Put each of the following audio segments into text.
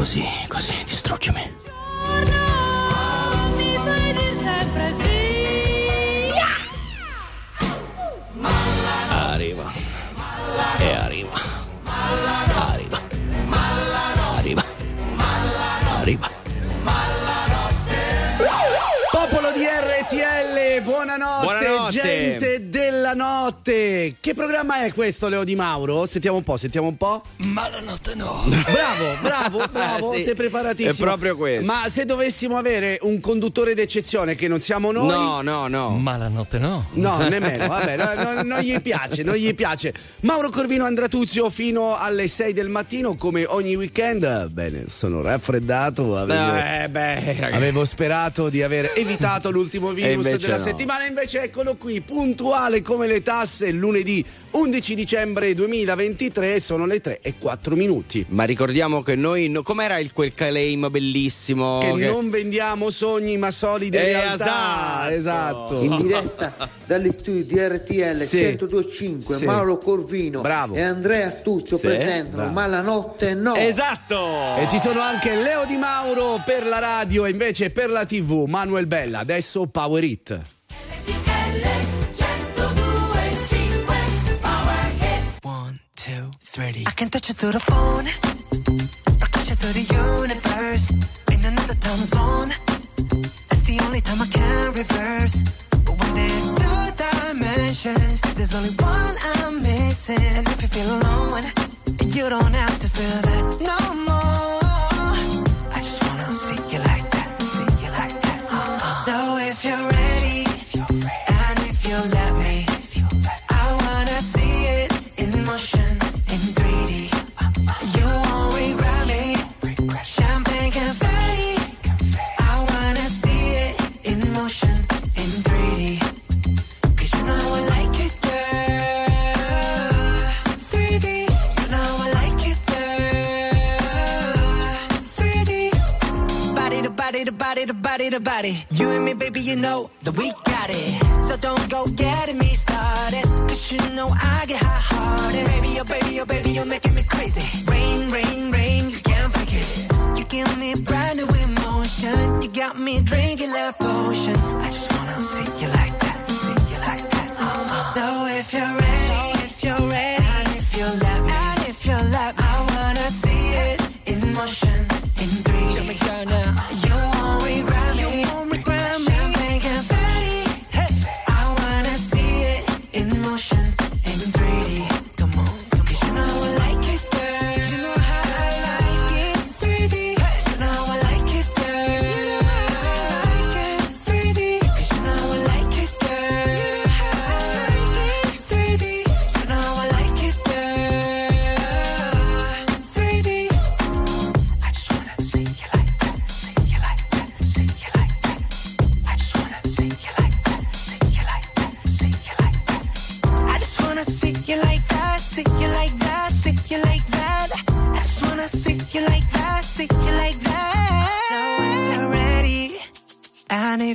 Così, così, distruggimi. Mi fai dir sempre sì. Arriva. E arriva. Arriva. Arriva. Arriva. Popolo di RTL, buonanotte, Buonanotte. gente notte. Che programma è questo, Leo Di Mauro? Sentiamo un po', sentiamo un po'. Ma la notte no. Bravo, bravo, bravo, Sì, sei preparatissimo. è proprio questo. Ma se dovessimo avere un conduttore d'eccezione che non siamo noi. No, no, no. Ma la notte no. No, nemmeno, vabbè, no, no, non gli piace, non gli piace. Mauro Corvino Andratuzio fino alle 6 del mattino, come ogni weekend. Bene, sono raffreddato, avevo, Eh, beh, ragazzi. avevo sperato di aver evitato l'ultimo virus della no. settimana, invece eccolo qui, puntuale come le tasse, lunedì 11 dicembre 2023, sono le 3 e 4 minuti. Ma ricordiamo che noi. no- com'era il, quel claim bellissimo? Che non vendiamo sogni ma solide Eh, realtà. esatto. esatto. in diretta dagli studi di RTL Sì. 1025 Sì. Mauro Corvino Bravo. e Andrea Tuzio Sì, presentano bravo. Ma la notte no Esatto! E ci sono anche Leo Di Mauro per la radio e invece per la TV Manuel Bella. Adesso Power It. Two, three. I can touch it through the phone. Rock you through the universe. In another time zone. That's the only time I can reverse. But when there's two dimensions, there's only one I'm missing. If you feel alone, you don't have to feel that no more. Body to body to body. You and me, baby, you know that we got it. So don't go getting me started. Cause you know I get hot hearted. Baby, oh baby, oh baby, you're making me crazy. Rain, rain, rain, you can't fake it. You give me brand new emotion. You got me drinking that potion. I just wanna see you like that, see you like that. So if you're ready,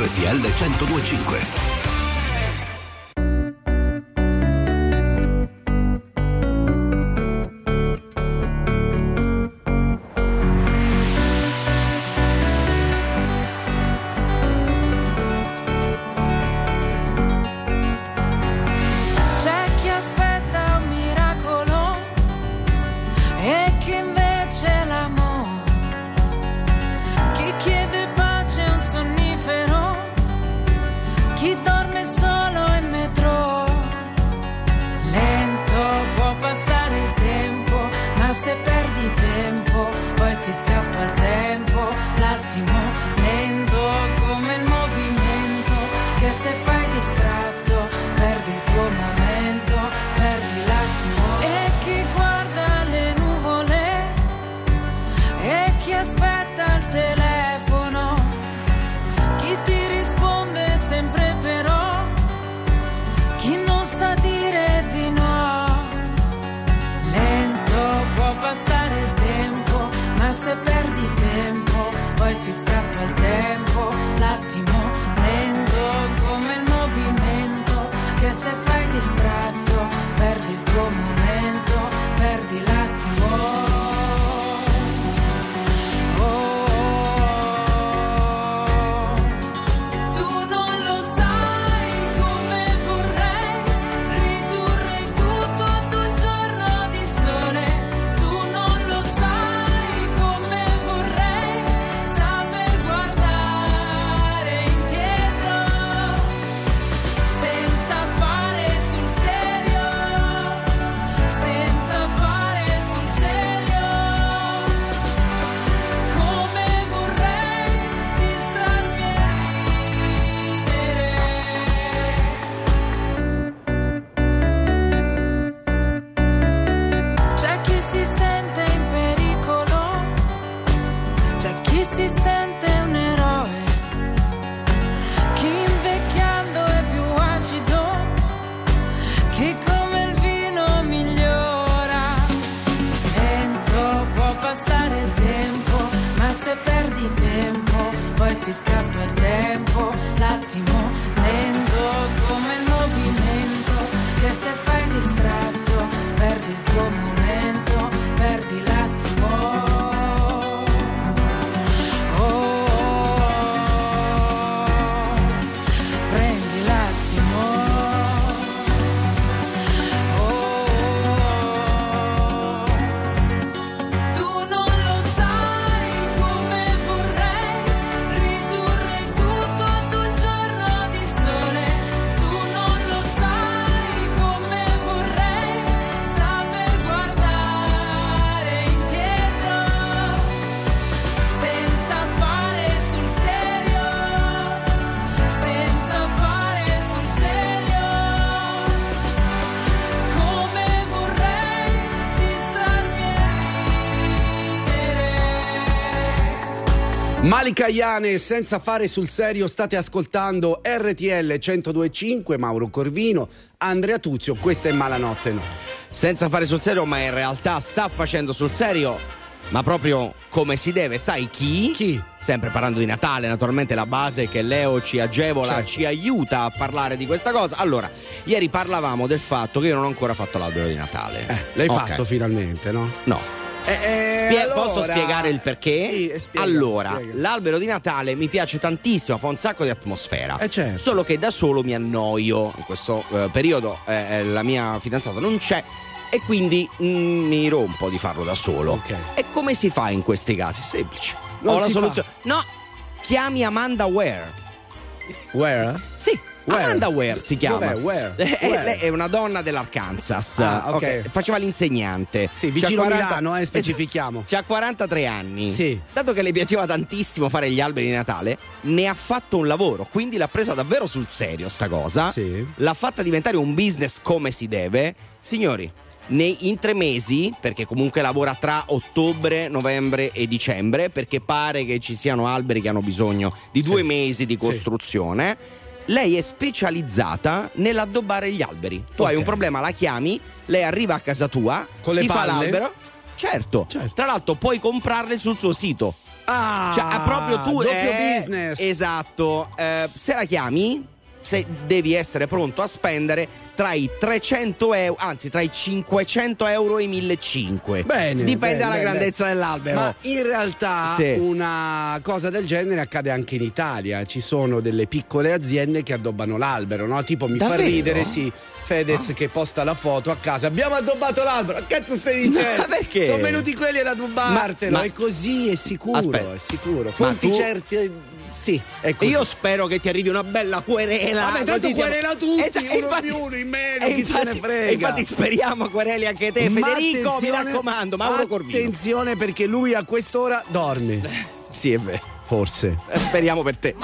RTL 1025. Ridere. Malika Iane, senza fare sul serio, state ascoltando RTL 1025, Mauro Corvino, Andrea Tuzio, questa è Malanotte No. Senza fare sul serio, ma in realtà sta facendo sul serio. Ma proprio come si deve, sai chi? Chi? Sempre parlando di Natale, naturalmente la base che Leo ci agevola, Certo. ci aiuta a parlare di questa cosa. Allora, ieri parlavamo del fatto che io non ho ancora fatto l'albero di Natale. Eh, l'hai Ok. fatto finalmente, no? No. Eh, eh, Spie- allora- Posso spiegare il perché? Sì, eh, spiega, allora, spiega. l'albero di Natale mi piace tantissimo, fa un sacco di atmosfera. Eh, certo. Solo che da solo mi annoio. In questo eh, periodo eh, la mia fidanzata non c'è e quindi mm, mi rompo di farlo da solo. Ok. E come si fa in questi casi? Semplice. Non Ho la si fa. soluzione. No, chiami Amanda Ware. Where? Sì. Ware? Amanda Ware si chiama. Ware? Eh, Ware? Lei è una donna dell'Arkansas. Ah, ok. Faceva l'insegnante. Sì, vicino Milano, eh, specifichiamo. C'ha 43 anni. Sì. Dato che le piaceva tantissimo fare gli alberi di Natale, ne ha fatto un lavoro, quindi l'ha presa davvero sul serio sta cosa. Sì. L'ha fatta diventare un business come si deve. Signori, nei, in tre mesi, perché comunque lavora tra ottobre, novembre e dicembre, perché pare che ci siano alberi che hanno bisogno di due Sì. mesi di Sì. Lei è specializzata nell'addobbare gli alberi. Tu hai Ok. un problema, la chiami, lei arriva a casa tua, Con le ti fa palle? l'albero. Certo. Certo. Tra l'altro puoi comprarle sul suo sito. Ah, Cioè, proprio tu doppio eh, business. Esatto. Eh, se la chiami, se devi essere pronto a spendere tra i 300 euro, anzi tra i 500 euro e i 1500. Bene. Dipende bene, dalla bene, grandezza dell'albero. Ma in realtà Sì. una cosa del genere accade anche in Italia. Ci sono delle piccole aziende che addobbano l'albero, no? Tipo mi fa Davvero? ridere, sì. Fedez che posta la foto a casa. Abbiamo addobbato l'albero. Che cazzo stai dicendo? Ma perché? Sono venuti quelli ad addobbartelo. Ma- ma- è così, è sicuro. Aspetta. È sicuro. Fonti tu- certe. Sì, è così. Io spero che ti arrivi una bella querela. Vabbè, tanto siamo- querela tutti, Esa- uno infatti- più, uno in meno, e chi se ne infatti- frega. e Infatti speriamo quereli anche te. Ma Federico, mi raccomando, Mauro Corvino. Attenzione perché lui a quest'ora dorme. Sì, è vero. Forse. Speriamo per te.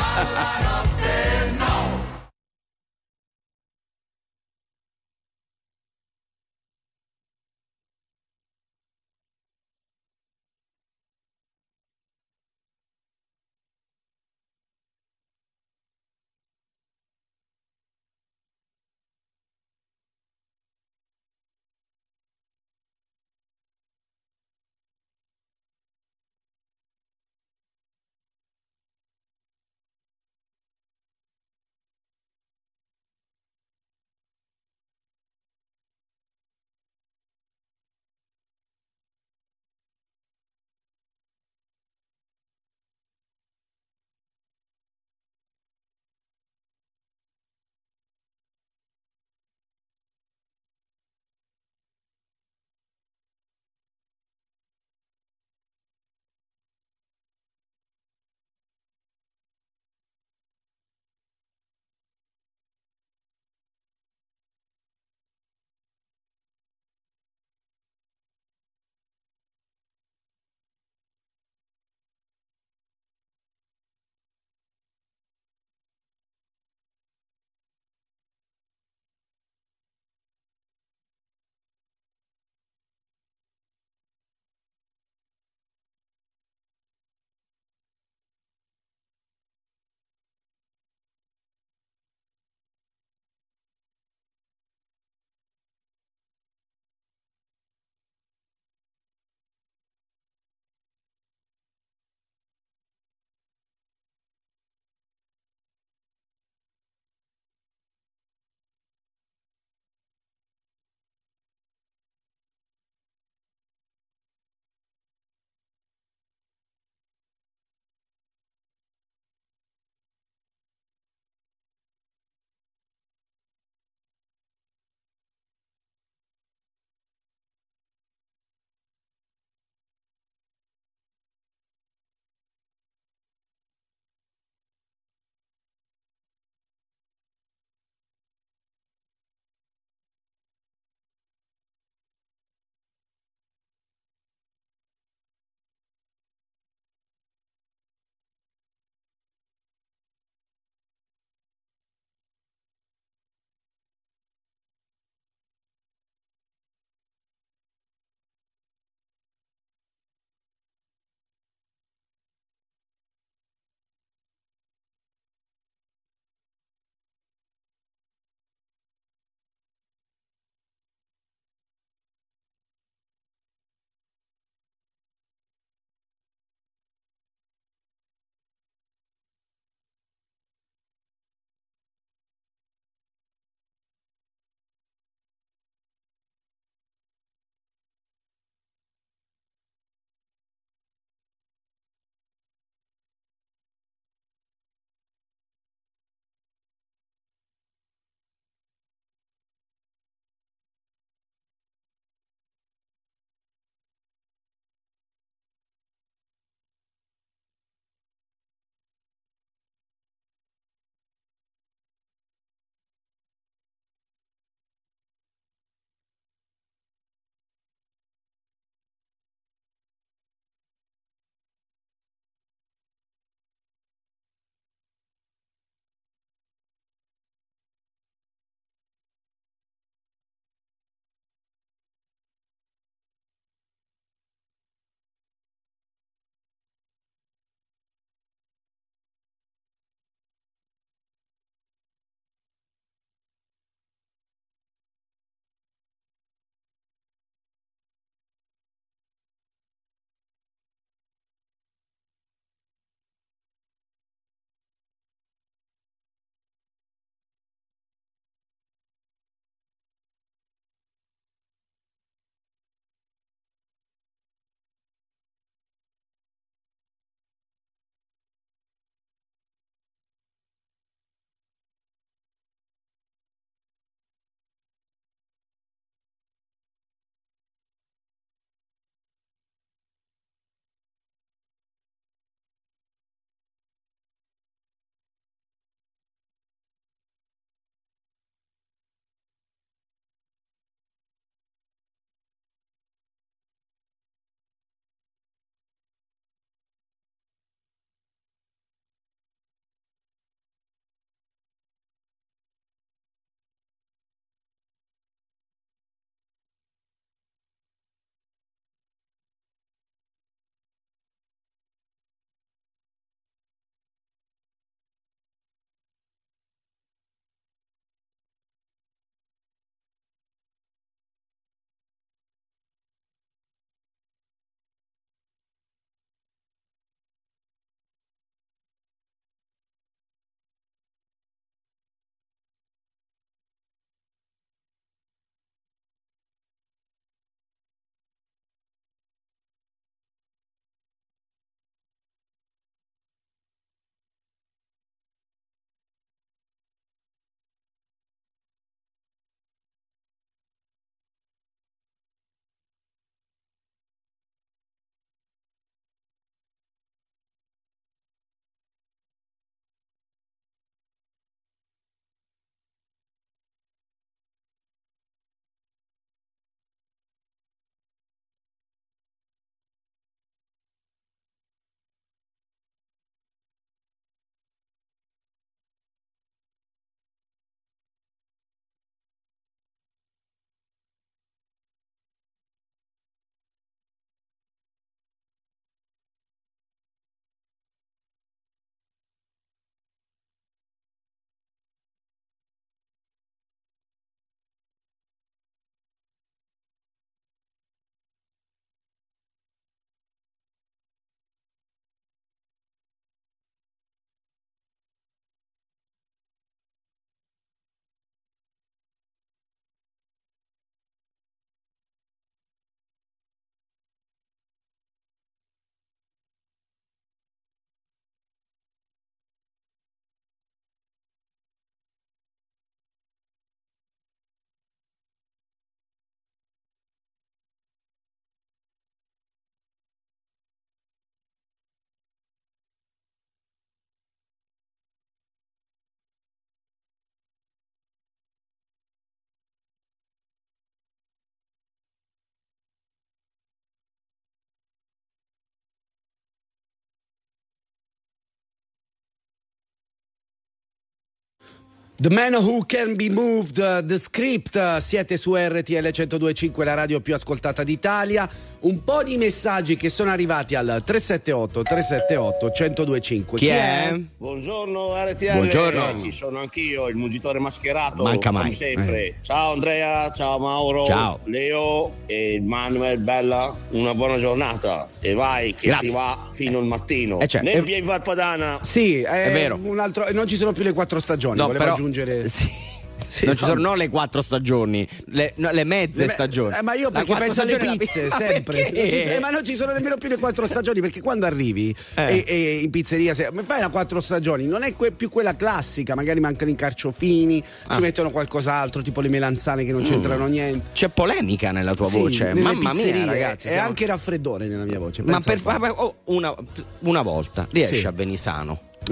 The Man Who Can Be Moved, uh, The Script, uh, siete su RTL 1025, la radio più ascoltata d'Italia. Un po' di messaggi che sono arrivati al 378 378 1025. Chi è? Buongiorno RTL, Buongiorno. Eh, sì, sono anch'io, il mungitore mascherato. Manca mai. Come sempre. Ciao Andrea, ciao Mauro, Ciao. Leo e Manuel Bella, una buona giornata. E vai che Grazie. si va fino al mattino. Eh, cioè, Nel eh, via in Valpadana. Sì, è, È vero. Un altro, non ci sono più le quattro stagioni, No, volevo però- aggiungere. Sì. Sì, non ci no. sono no, le quattro stagioni, le, no, le mezze Eh, stagioni. eh, ma io La perché penso alle la- pizze Ma sempre. Non ci- eh, ma non ci sono nemmeno più le quattro stagioni perché quando arrivi Eh. e, e in pizzeria se, fai la quattro stagioni non è que- più quella classica, magari mancano i carciofini, Ah. ci mettono qualcos'altro, tipo le melanzane che non c'entrano niente. C'è polemica nella tua Sì, voce. Mamma mia, ragazzi. E siamo- anche raffreddore nella mia voce. Ma per ma- oh, una, una volta riesci Sì. a venire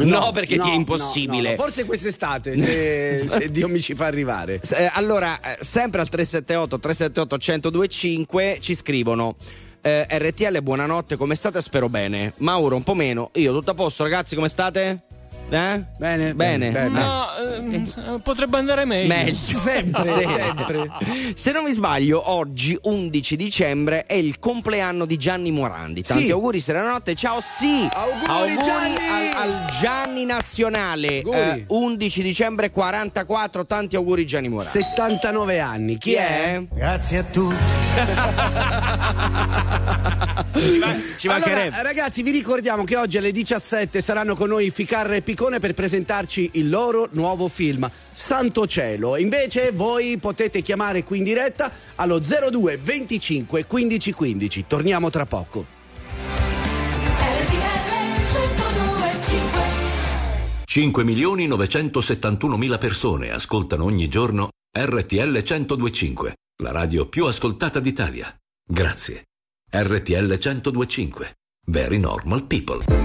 sano? No, perché ti è no, impossibile. no, no. Forse quest'estate, se, se Dio mi ci fa arrivare. Eh, allora, eh, sempre al 378 378 1025 ci scrivono eh, RTL buonanotte, come state? Spero bene. Mauro un po' meno. Io tutto a posto, ragazzi, come state? Eh? Bene, Bene. bene, bene. No, ehm, potrebbe andare meglio. Meglio. Sempre, sempre. Se non mi sbaglio, oggi 11 dicembre è il compleanno di Gianni Morandi. Tanti Sì. auguri, seranotte. Ciao, sì. Auguri, Gianni! Al, al Gianni Nazionale. Auguri. Eh, 11 dicembre 44. Tanti auguri Gianni Morandi. 79 anni. Chi, è? Grazie a tutti. Ci Allora, mancherebbe. ragazzi, vi ricordiamo che oggi alle 17 saranno con noi Ficarra e Picone per presentarci il loro nuovo film Santo Cielo. Invece voi potete chiamare qui in diretta allo 02 25 15 15. Torniamo tra poco. RTL 1025 5 milioni 971 mila persone ascoltano ogni giorno RTL 1025, la radio più ascoltata d'Italia. Grazie. RTL 1025. Very normal people.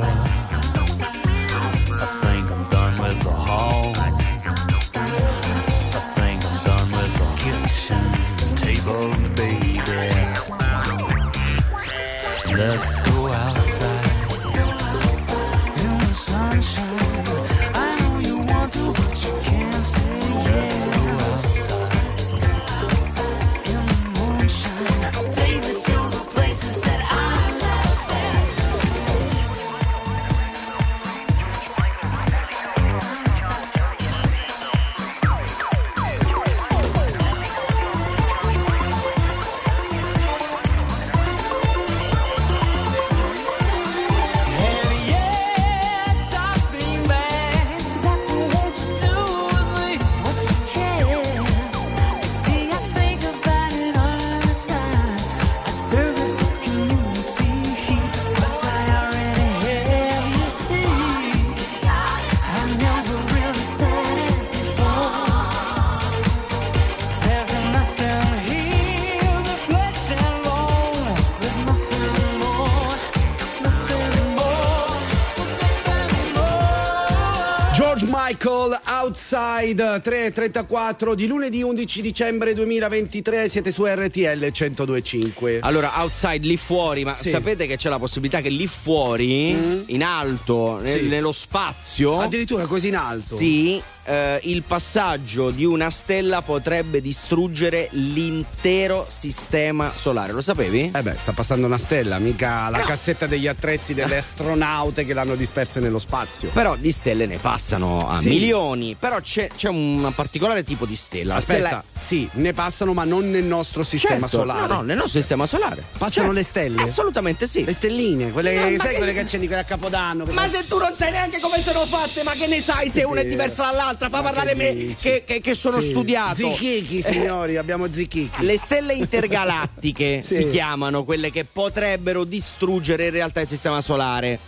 The Outside 334 di lunedì 11 dicembre 2023 siete su RTL 1025. Allora, outside lì fuori, ma Sì. sapete che c'è la possibilità che lì fuori, in alto, nel- Sì. nello spazio, Addirittura così in alto. sì, eh, il passaggio di una stella potrebbe distruggere l'intero sistema solare. Lo sapevi? Eh beh, sta passando una stella, mica la cassetta degli attrezzi delle astronaute che l'hanno disperse nello spazio. Però di stelle ne passano a Sì. milioni. Però c'è, c'è un particolare tipo di stella. La Aspetta, stella- sì, ne passano, ma non nel nostro sistema Certo, solare. No, no, nel nostro sistema solare. Passano Certo. le stelle? Assolutamente sì. Le stelline, quelle, No, ma sai che- quelle che accendi quelle a Capodanno. che Ma se tu non sai neanche come sono fatte, ma che ne sai se una è diversa dall'altra? Fa Ma parlare me che, che- che sono Sì. studiato. Zichichi, signori, abbiamo zichichi. Le stelle intergalattiche Sì. si chiamano quelle che potrebbero distruggere in realtà il sistema solare.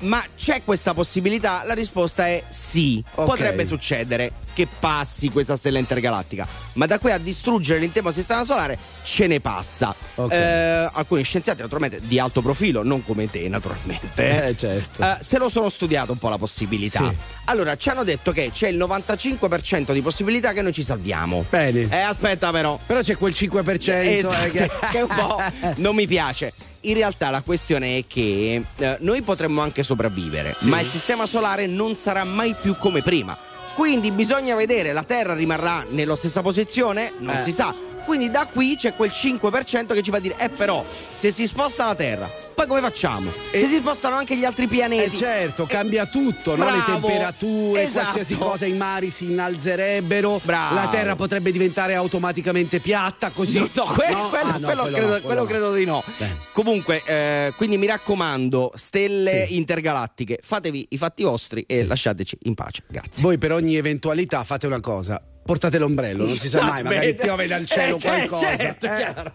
Ma c'è questa possibilità? La risposta è sì, Ok. potrebbe succedere. Che passi questa stella intergalattica, ma da qui a distruggere l'intero sistema solare ce ne passa. Ok. Eh, alcuni scienziati, naturalmente, di alto profilo, non come te, naturalmente. Eh, certo. eh, se lo sono studiato un po' la possibilità. Sì. Allora, ci hanno detto che c'è il 95% di possibilità che noi ci salviamo. Bene. Eh, aspetta, però. Però c'è quel 5% eh, Esatto, che... che un po' non mi piace. In realtà la questione è che eh, noi potremmo anche sopravvivere, ma il sistema solare non sarà mai più come prima. Quindi bisogna vedere, la Terra rimarrà nella stessa posizione? Non Eh. si sa. Quindi da qui c'è quel 5% che ci fa dire, eh però, se si sposta la Terra, poi come facciamo? E- se si spostano anche gli altri Eh pianeti. certo, Eh, cambia tutto, no? le temperature, esatto. qualsiasi cosa, i mari si innalzerebbero, Bravo. la terra potrebbe diventare automaticamente piatta, così. No, no, que- No? quello, Ah, no, quello quello credo, quello credo di no. Bene. Comunque, eh, quindi mi raccomando, stelle Sì. intergalattiche, fatevi i fatti vostri e Sì. lasciateci in pace. Grazie. Voi per ogni eventualità fate una cosa, portate l'ombrello, non si sa mai, magari piove dal cielo Eh, cioè, qualcosa. certo, eh. chiaro.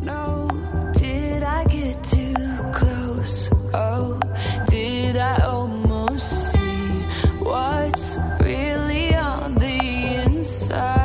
No, did I get too close? Oh, did I almost see what's really on the inside?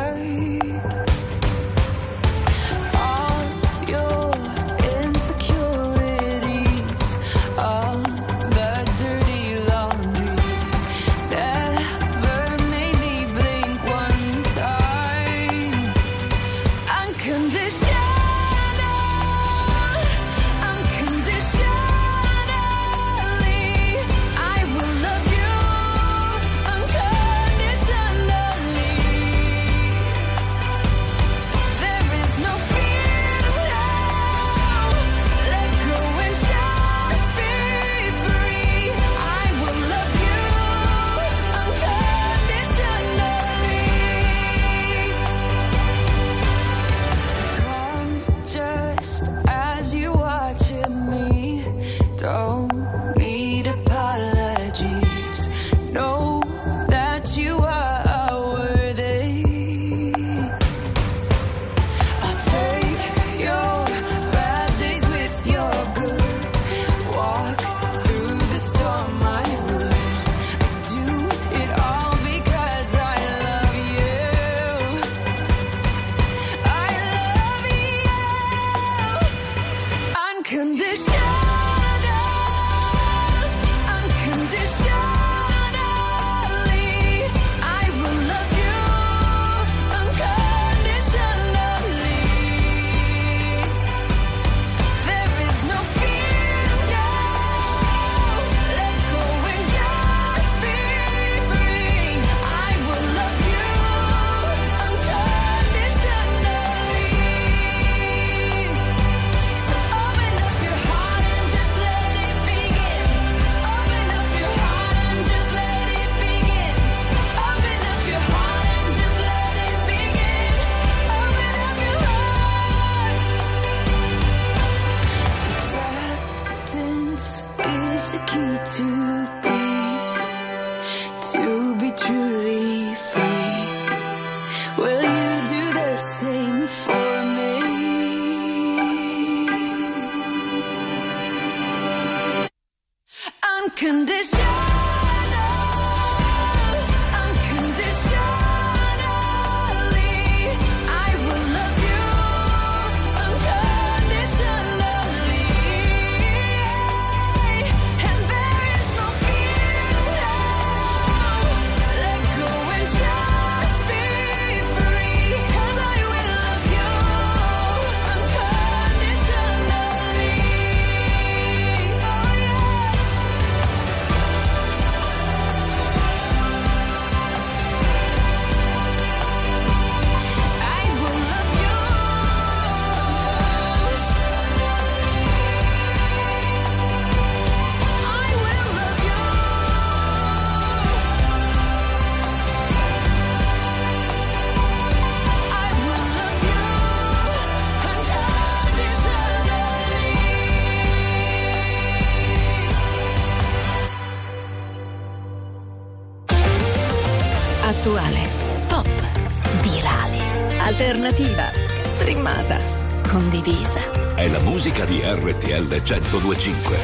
1025.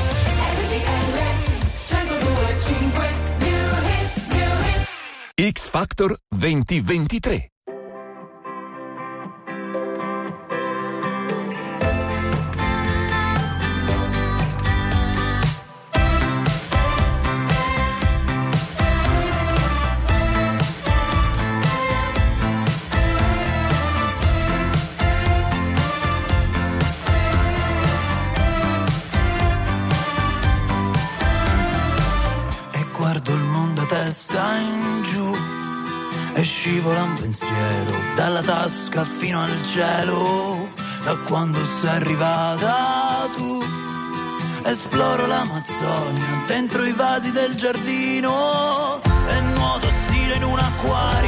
X Factor 2023. Fino al cielo da quando sei arrivata tu. Esploro l'Amazzonia dentro i vasi del giardino e nuoto stile in un acquario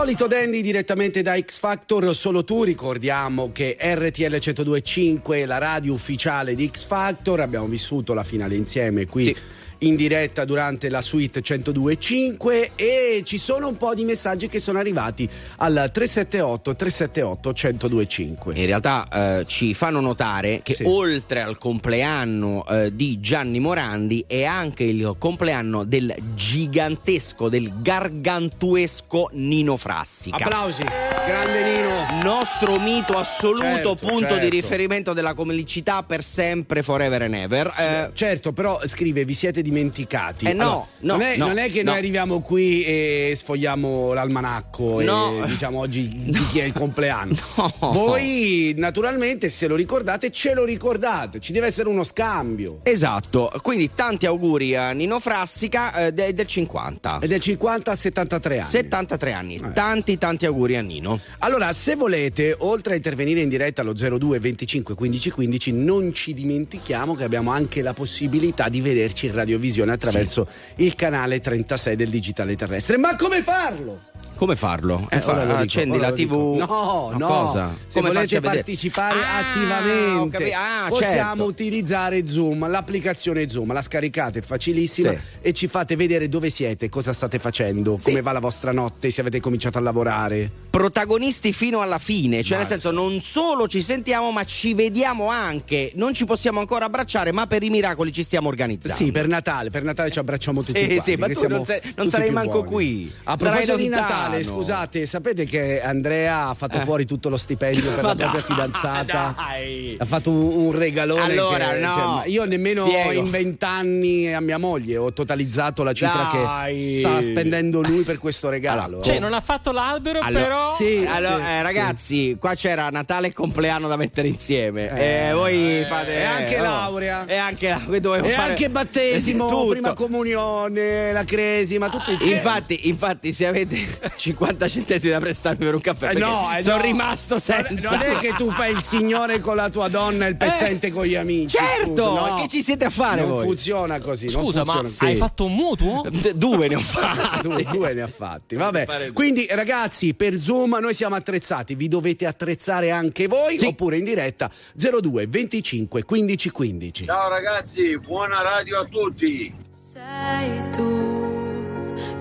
solito Dandy direttamente da X Factor, solo tu ricordiamo che RTL 1025 è la radio ufficiale di X Factor, abbiamo vissuto la finale insieme qui. In diretta durante la suite 1025 e ci sono un po' di messaggi che sono arrivati al 378 378 1025. In realtà eh, ci fanno notare che Sì. oltre al compleanno eh, di Gianni Morandi è anche il compleanno del gigantesco, del gargantuesco Nino Frassica. Applausi, grande Nino. Nostro mito assoluto, Certo, punto certo. di riferimento della comicità per sempre, forever and ever. Eh, certo, però scrive: vi siete dimenticati. Eh, no, Allora, no, non, è, no, non è che no. noi arriviamo qui e sfogliamo l'almanacco No. e diciamo oggi di chi è il compleanno. Voi, naturalmente, se lo ricordate, ce lo ricordate. Ci deve essere uno scambio. Esatto, quindi tanti auguri a Nino Frassica eh, de- del 50. È del 50 a 73 anni. 73 anni, tanti tanti auguri a Nino. Allora, se volete, oltre a intervenire in diretta allo 02 25 15 15, non ci dimentichiamo che abbiamo anche la possibilità di vederci in radiovisione attraverso il canale 36 del digitale terrestre. Ma come farlo? Come farlo? Eh, ora lo dico, accendi la TV. No, no. cosa? Se Come volete partecipare Ah, attivamente, ah, possiamo certo. utilizzare Zoom, l'applicazione Zoom, la scaricate, è facilissima Sì. e ci fate vedere dove siete, cosa state facendo, Sì. come va la vostra notte, se avete cominciato a lavorare. Protagonisti fino alla fine, cioè nel Basta. senso non solo ci sentiamo ma ci vediamo anche, non ci possiamo ancora abbracciare ma per i miracoli ci stiamo organizzando. Sì, per Natale, per Natale ci abbracciamo tutti Sì, quanti. sì, ma tu non sei- non più manco buoni. qui. A proposito di lontano. Natale, scusate, sapete che Andrea ha fatto Eh. fuori tutto lo stipendio per Ma la propria dai, fidanzata? dai. Ha fatto un, un regalone. Allora, che- no. cioè, io nemmeno Spiego. in vent'anni a mia moglie ho totalizzato la cifra Dai. che stava spendendo lui per questo regalo. Cioè, non ha fatto l'albero, Allora, però. sì, allora, sì, eh, ragazzi, qua c'era Natale e compleanno da mettere insieme. Eh, Eh, voi fate. e anche oh. laurea. E anche E fare- anche battesimo, prima comunione, la cresima, tutto insieme. Infatti, infatti, se avete 50 centesimi da prestarmi per un caffè, Eh, no, eh, sono no. rimasto senza. Non è- Non è che tu fai il signore con la tua donna e il pezzente con gli amici. certo, scusa, no. che ci siete a fare Non voi? funziona così. non Scusa, ma funziona così. hai fatto un mutuo? D- due ne ho fatti. due, due ne ha fatti. Vabbè. Quindi, ragazzi, per Zoom noi siamo attrezzati. Vi dovete attrezzare anche voi Sì. oppure in diretta 02 25 15 15. Ciao ragazzi, buona radio a tutti. Sei tu,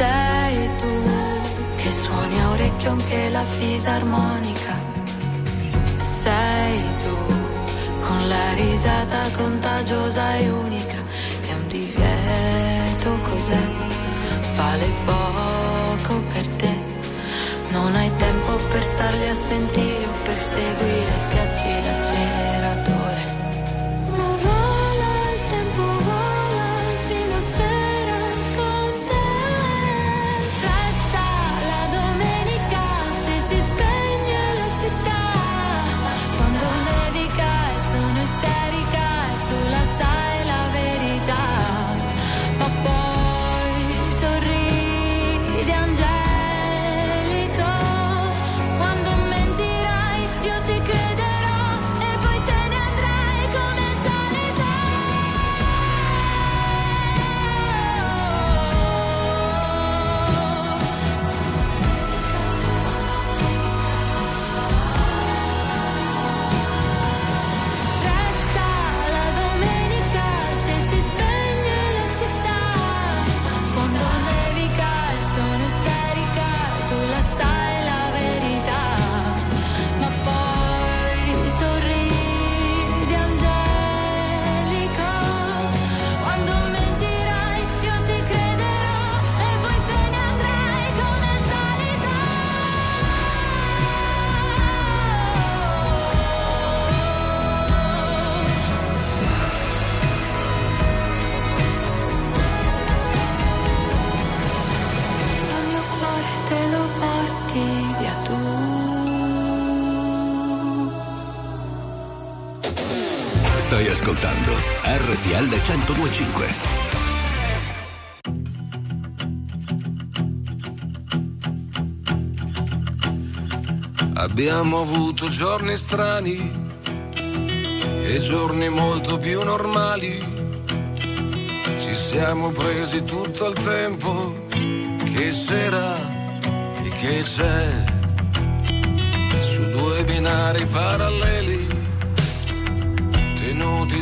Sei tu che suoni a orecchio anche la fisarmonica. Sei tu con la risata contagiosa e unica. È un divieto cos'è? Vale poco per te. Non hai tempo per starli a sentire o per seguire, schiacci l'acceleratore. Ascoltando RTL 1025. Abbiamo avuto giorni strani e giorni molto più normali. Ci siamo presi tutto il tempo che c'era e che c'è. su due binari paralleli,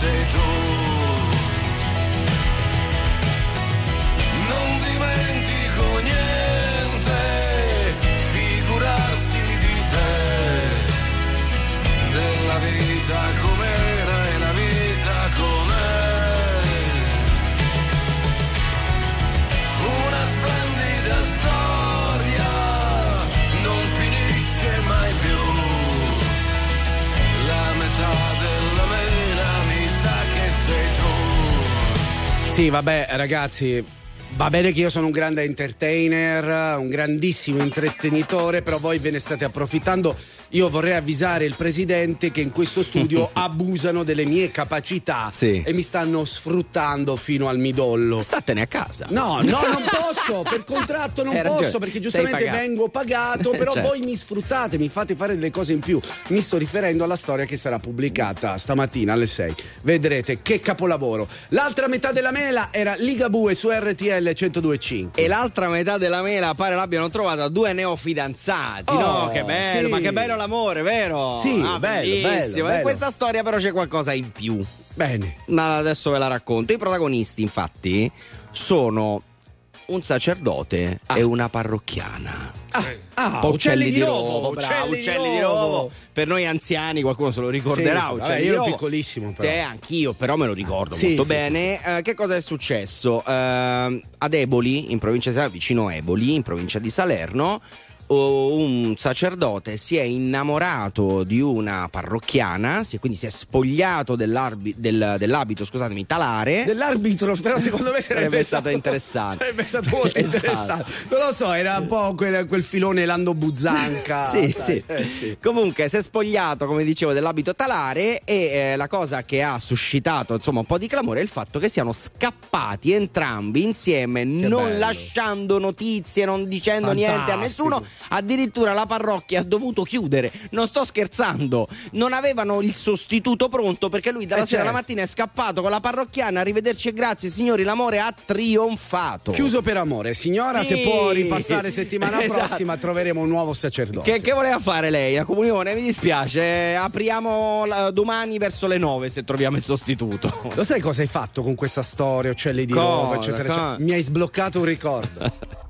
sei tu. Non dimentico niente, figurarsi di te, della vita com'era Sì, vabbè, ragazzi. Va bene che io sono un grande entertainer, un grandissimo intrattenitore, però voi ve ne state approfittando. Io vorrei avvisare il presidente che in questo studio abusano delle mie capacità Sì. e mi stanno sfruttando fino al midollo. Statene a casa. No, no, non posso, per contratto non ragione, posso perché sei giustamente pagato. vengo pagato, però Certo. voi mi sfruttate, mi fate fare delle cose in più. Mi sto riferendo alla storia che sarà pubblicata stamattina alle 6. Vedrete che capolavoro. L'altra metà della mela era Ligabue su RTL 102.5. E l'altra metà della mela pare l'abbiano trovata due neofidanzati, Oh, no? Che bello, sì. ma che bello l'amore, vero? Sì, Ah, bello, bellissimo. bello, E bello. questa storia però c'è qualcosa in più. Bene. Ma adesso ve la racconto. I protagonisti, infatti, sono un sacerdote e una parrocchiana. Ah, uccelli, di rovo, uccelli, uccelli di rovo. Per noi anziani qualcuno se lo ricorderà. Sì, sì, uccelli vabbè, io ero piccolissimo, però. Sì, anch'io, però me lo ricordo Sì, molto sì, bene. Eh, che cosa è successo? Eh, ad Eboli, in provincia di Salerno, vicino Eboli, in provincia di Salerno, un sacerdote si è innamorato di una parrocchiana, si- quindi si è spogliato del- dell'abito, scusatemi, talare. Dell'arbitro, però secondo me sarebbe, stato interessante. Sarebbe stato molto Esatto. interessante. Non lo so, era un po' quel, quel filone Lando Buzzanca. Sì, sì. Eh, sì. Comunque si è spogliato, come dicevo, dell'abito talare e eh, la cosa che ha suscitato insomma un po' di clamore è il fatto che siano scappati entrambi insieme, non bello. lasciando notizie, non dicendo niente a Fantastico. nessuno. Addirittura la parrocchia ha dovuto chiudere. Non sto scherzando, non avevano il sostituto pronto perché lui dalla Eh, sera alla certo. mattina è scappato con la parrocchiana. Arrivederci e grazie, signori. L'amore ha trionfato. Chiuso per amore, signora, Sì. se può ripassare settimana Esatto. prossima troveremo un nuovo sacerdote. Che, che voleva fare lei? La comunione? Mi dispiace. Apriamo la- domani verso le 9 se troviamo il sostituto. Lo sai cosa hai fatto con questa storia, uccelli di rovo, eccetera, eccetera? Mi hai sbloccato un ricordo.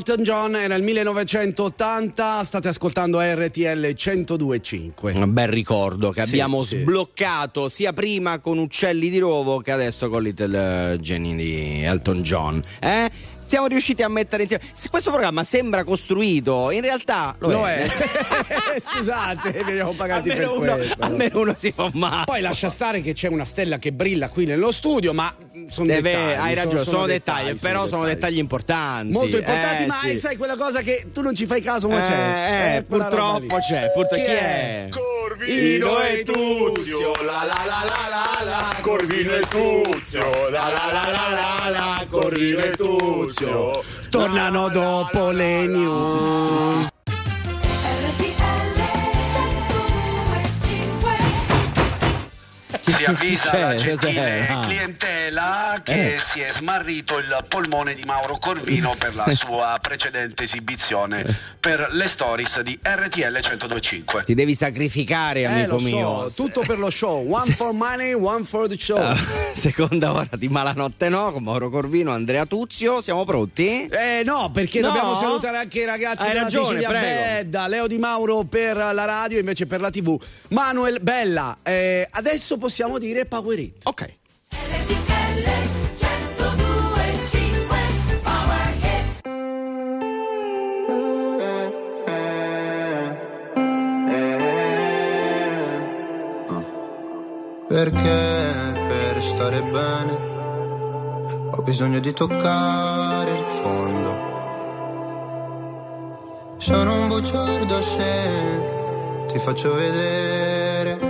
Elton John era il 1980, state ascoltando RTL 1025. Un bel ricordo che Sì, abbiamo sì. sbloccato sia prima con Uccelli di Rovo che adesso con Little Jenny di Elton John. Eh? Siamo riusciti a mettere insieme. Se Questo programma sembra costruito, in realtà lo, Lo è. è. Scusate, veniamo pagati per almeno, uno, questo. almeno uno si fa male. Poi lascia stare che c'è una stella che brilla qui nello studio, ma sono Deve- dettagli. hai ragione, sono, dettagli, però sono dettagli importanti. Molto importanti, Eh, ma sì. sai quella cosa che tu non ci fai caso, ma Eh, c'è. eh, purtroppo c'è, purtroppo- chi è? Corvino e Tuzio, la la la la la la, Corvino e Tuzio, la la la la la la, Corvino e Tuzio. Tornano dopo le news. Si avvisa la gentile? Ah. clientela che Eh. si è smarrito il polmone di Mauro Corvino per la sua precedente esibizione per le stories di RTL 1025. Ti devi sacrificare, Eh, amico so, mio. tutto per lo show. One for money, one for the show. Ah, Seconda ora di Malanotte No con Mauro Corvino, Andrea Tuzio. Siamo pronti? Eh no, perché No? dobbiamo salutare anche i ragazzi Hai della ragione. Bedda, Leo Di Mauro per la radio, invece per la TV. Manuel Bella, eh, adesso possiamo possiamo dire Power It. Ok. Perché per stare bene ho bisogno di toccare il fondo. Sono un bugiardo se ti faccio vedere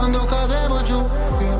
quando cadevo giù.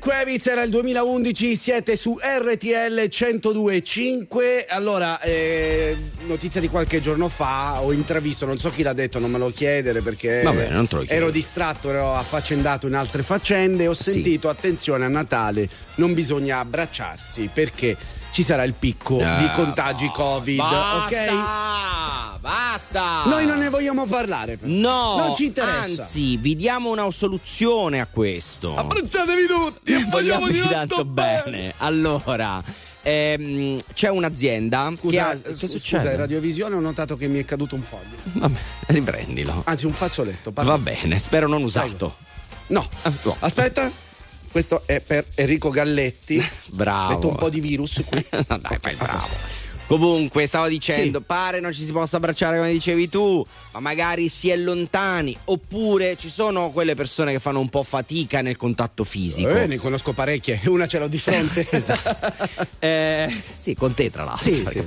Kravitz era il 2011, siete su RTL 102.5. Allora, eh, notizia di qualche giorno fa, ho intravisto, non so chi l'ha detto, non me lo chiedere perché Va bene, non te lo chiedo. ero distratto, ero affaccendato in altre faccende. Ho Sì. sentito, attenzione, a Natale non bisogna abbracciarsi perché ci sarà il picco Ah, di contagi Covid. Basta! Ok? Basta! Noi non ne vogliamo parlare. però. No, non ci interessa. Anzi, vi diamo una soluzione a questo. Abbracciatevi tutti e Vogliamo tanto tanto bene. Allora, ehm, c'è un'azienda Scusa, che ha. eh, Che scusa, succede? in radiovisione ho notato che mi è caduto un foglio. Vabbè, riprendilo. Anzi, un fazzoletto. parla. Va bene, spero non usato. No, no. aspetta. Questo è per Enrico Galletti. Bravo. Metto un po' di virus qui. Dai, fai bravo. Comunque, stavo dicendo, Sì. pare non ci si possa abbracciare come dicevi tu, ma magari si è lontani, oppure ci sono quelle persone che fanno un po' fatica nel contatto fisico. Eh, ne conosco parecchie, una ce l'ho di fronte. Eh, sì, con te tra l'altro. Sì, sì.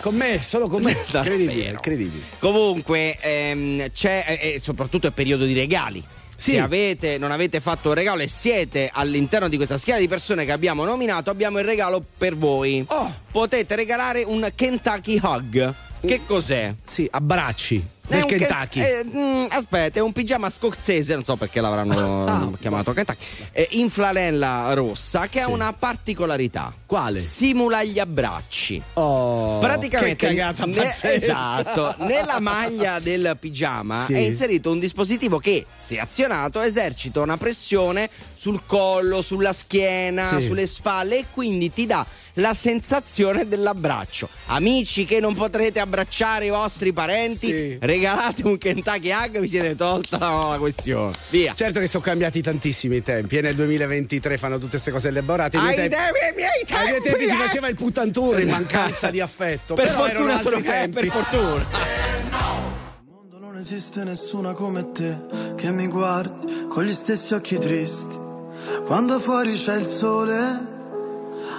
con me, solo con me. Incredibile, incredibile. Comunque, ehm, c'è, e e soprattutto è periodo di regali. Sì. Se avete, non avete fatto un regalo e siete all'interno di questa schiera di persone che abbiamo nominato, abbiamo il regalo per voi. Oh. Potete regalare un Kentucky Hug. Che cos'è? Sì, abbracci del un Ken- Kentucky. eh, mm, aspetta, è un pigiama scozzese, non so perché l'avranno Ah. chiamato Kentucky, eh, in flanella rossa che ha una particolarità. Quale? Simula gli abbracci. Oh, Praticamente che cagata ne- esatto, nella maglia del pigiama Sì. è inserito un dispositivo che, se azionato, esercita una pressione sul collo, sulla schiena, Sì. sulle spalle e quindi ti dà la sensazione dell'abbraccio. Amici che non potrete abbracciare i vostri parenti, Sì. regalate un Kentucky Hug, vi siete tolta la questione. Via. Certo che sono cambiati tantissimi i tempi e nel 2023 fanno tutte queste cose elaborate. Ai Ai miei tempi, tempi- ai miei ai miei tempi tempi, si eh. faceva il puttantour in mancanza di affetto. Per però erano fortuna sono eh, tempi. per fortuna. Non esiste nessuna come te che mi guardi con gli stessi occhi tristi. Quando fuori c'è il sole,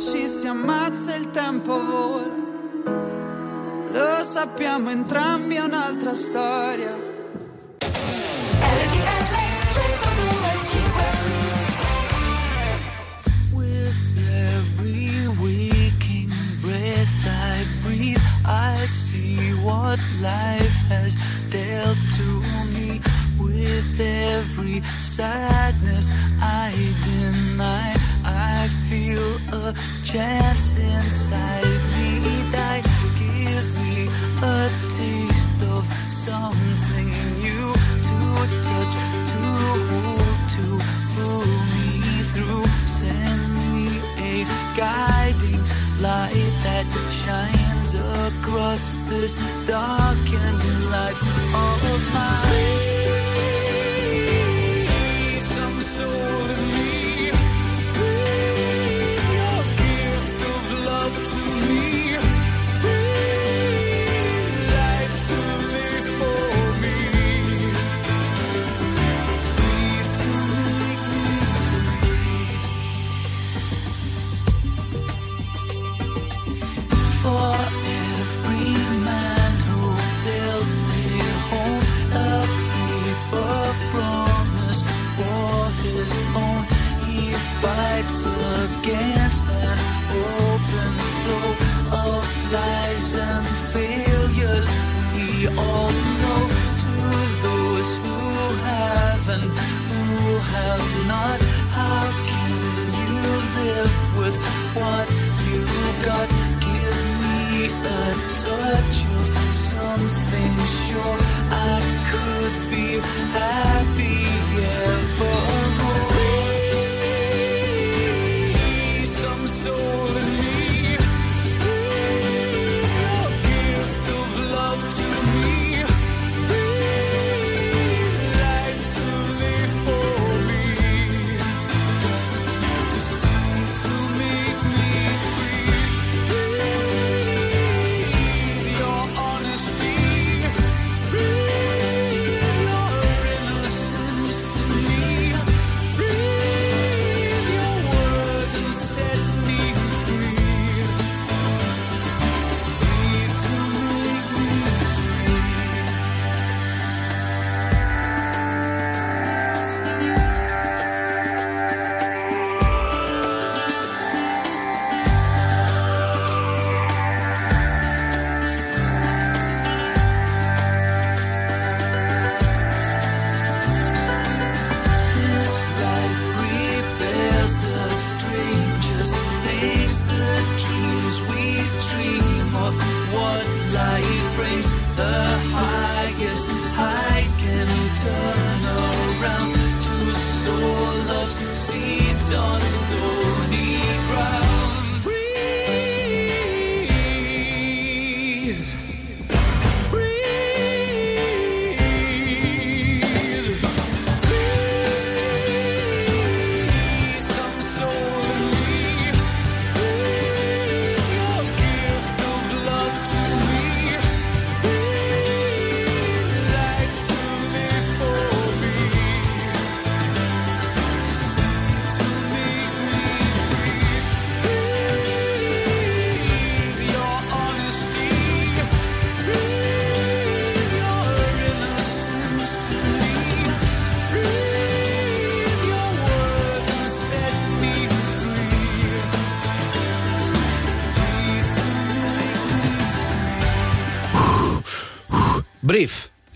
ci si ammazza e il tempo vola. Lo sappiamo entrambi è un'altra storia. With every waking breath I breathe, I see what life has dealt to me. With every sadness I deny. feel a chance inside me that gives me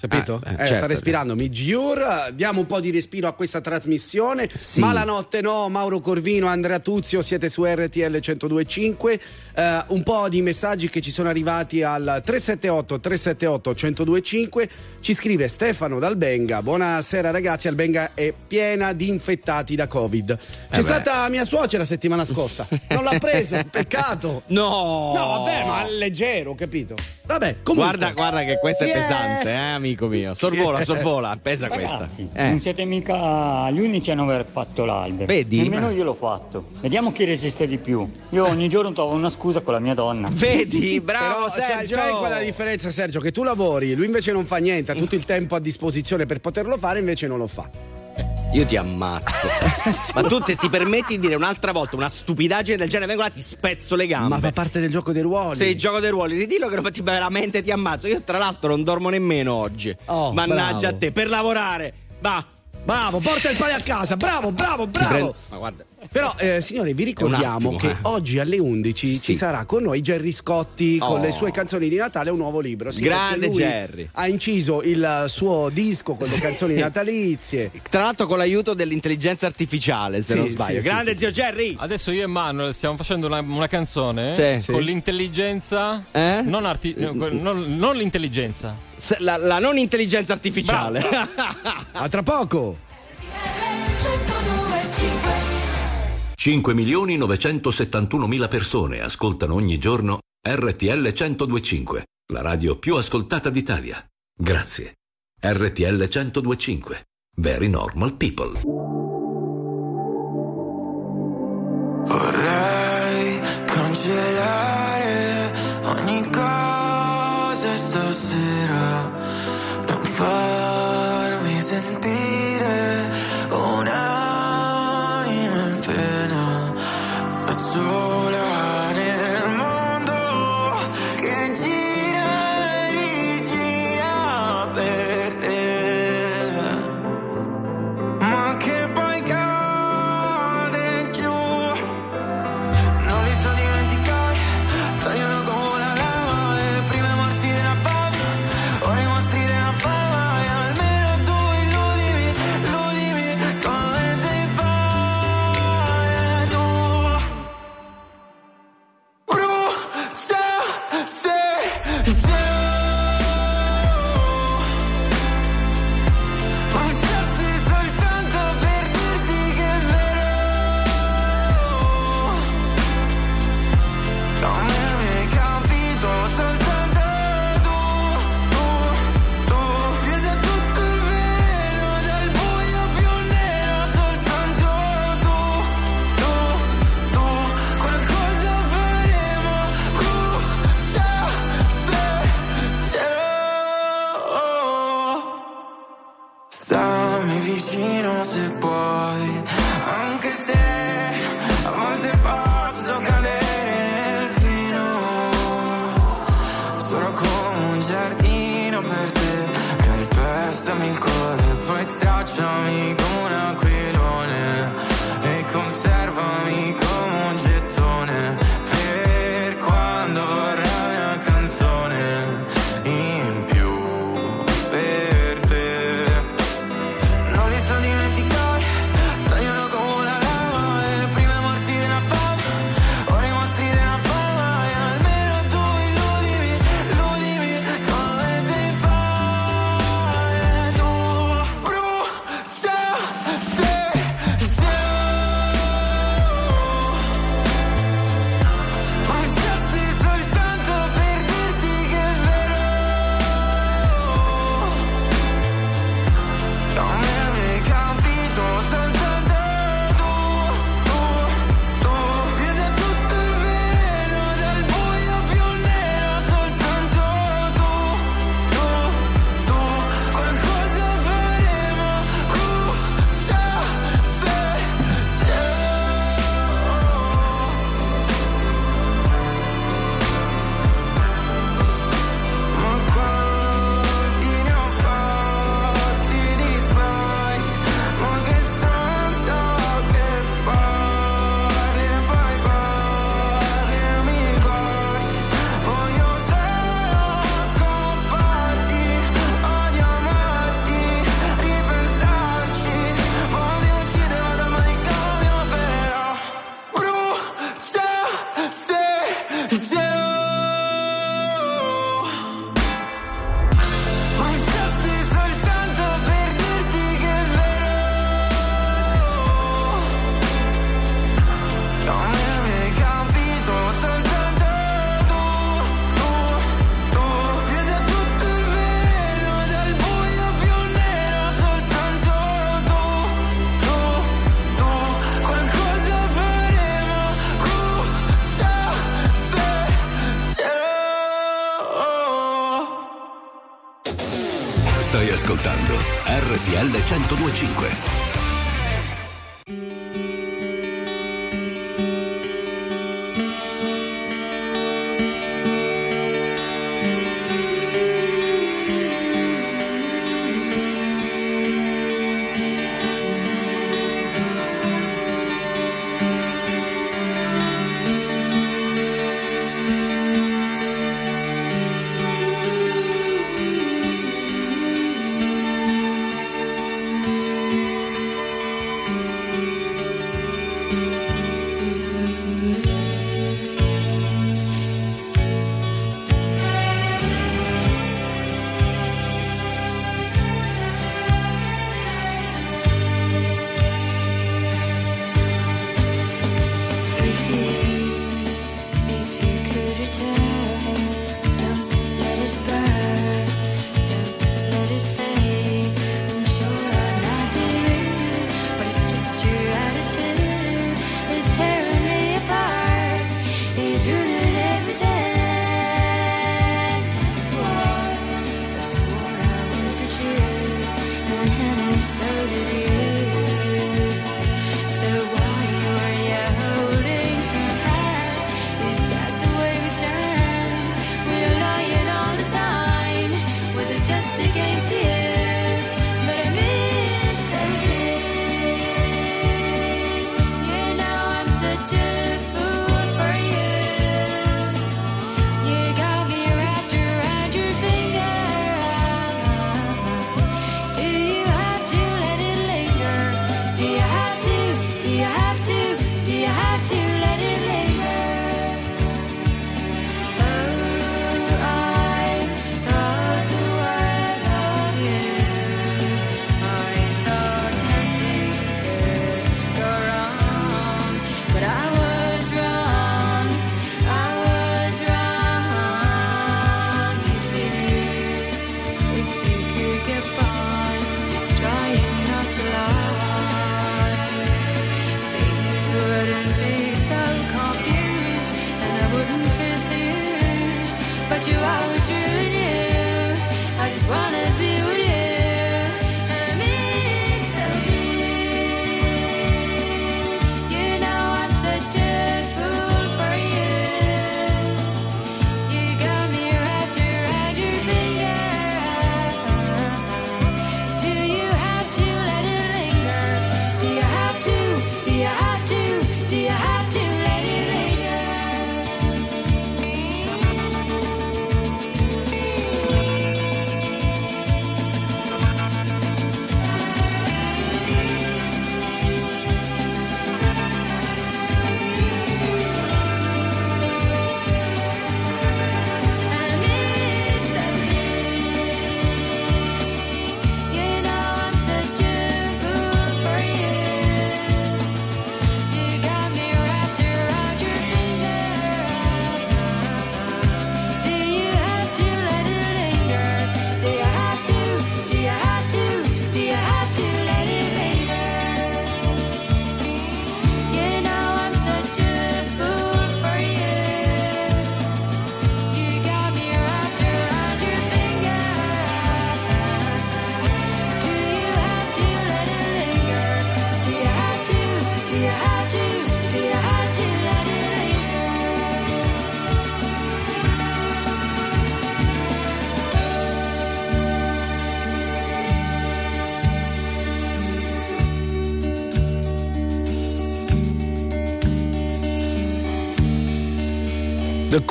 capito? Eh, eh, eh certo, sta respirando certo. Migiur, diamo un po' di respiro a questa trasmissione. Sì. Ma la notte no, Mauro Corvino, Andrea Tuzio, siete su RTL 1025. Eh, un po' di messaggi che ci sono arrivati al 378 378 1025. Ci scrive Stefano dal Benga. Buonasera ragazzi, al Benga è piena di infettati da Covid. Eh C'è stata mia suocera la settimana scorsa. Non l'ha preso, peccato. No! No, vabbè, ma leggero, capito? Vabbè, comunque. Guarda, guarda che questa è Yeah. pesante, eh, amico mio. Sorvola, sorvola, pesa questa. Ragazzi, Eh. non siete mica gli unici a non aver fatto l'albero. Vedi? Nemmeno io l'ho fatto. Vediamo chi resiste di più. Io ogni giorno trovo una scusa con la mia donna. Vedi, Però sai, sai qual è la differenza, Sergio? Che tu lavori, lui invece non fa niente, ha tutto il tempo a disposizione per poterlo fare, invece non lo fa. Io ti ammazzo. Ma tu se ti permetti di dire un'altra volta una stupidaggine del genere, vengo là ti spezzo le gambe. Ma fa parte del gioco dei ruoli. Sei il gioco dei ruoli, ridillo che ti veramente ti ammazzo. Io tra l'altro non dormo nemmeno oggi. Oh, Mannaggia bravo. a te, per lavorare. Va. Bravo, porta il pane a casa, bravo, bravo, bravo. Ma guarda. Però, eh, signori, vi ricordiamo attimo, che eh. oggi alle 11 ci sarà con noi Gerry Scotti con Oh. le sue canzoni di Natale, un nuovo libro. Sì, Grande Gerry. Ha inciso il suo disco con le canzoni natalizie. Tra l'altro con l'aiuto dell'intelligenza artificiale, se Sì, non sbaglio. sì, Grande sì, zio Jerry. Adesso io e Manuel stiamo facendo una, una canzone Sì. con Sì. l'intelligenza. Eh? Non, arti- no, non- non l'intelligenza. La, la non intelligenza artificiale. A tra poco. 5 milioni 971 mila persone ascoltano ogni giorno RTL 1025, la radio più ascoltata d'Italia. Grazie. RTL 1025. Very normal people. Vorrei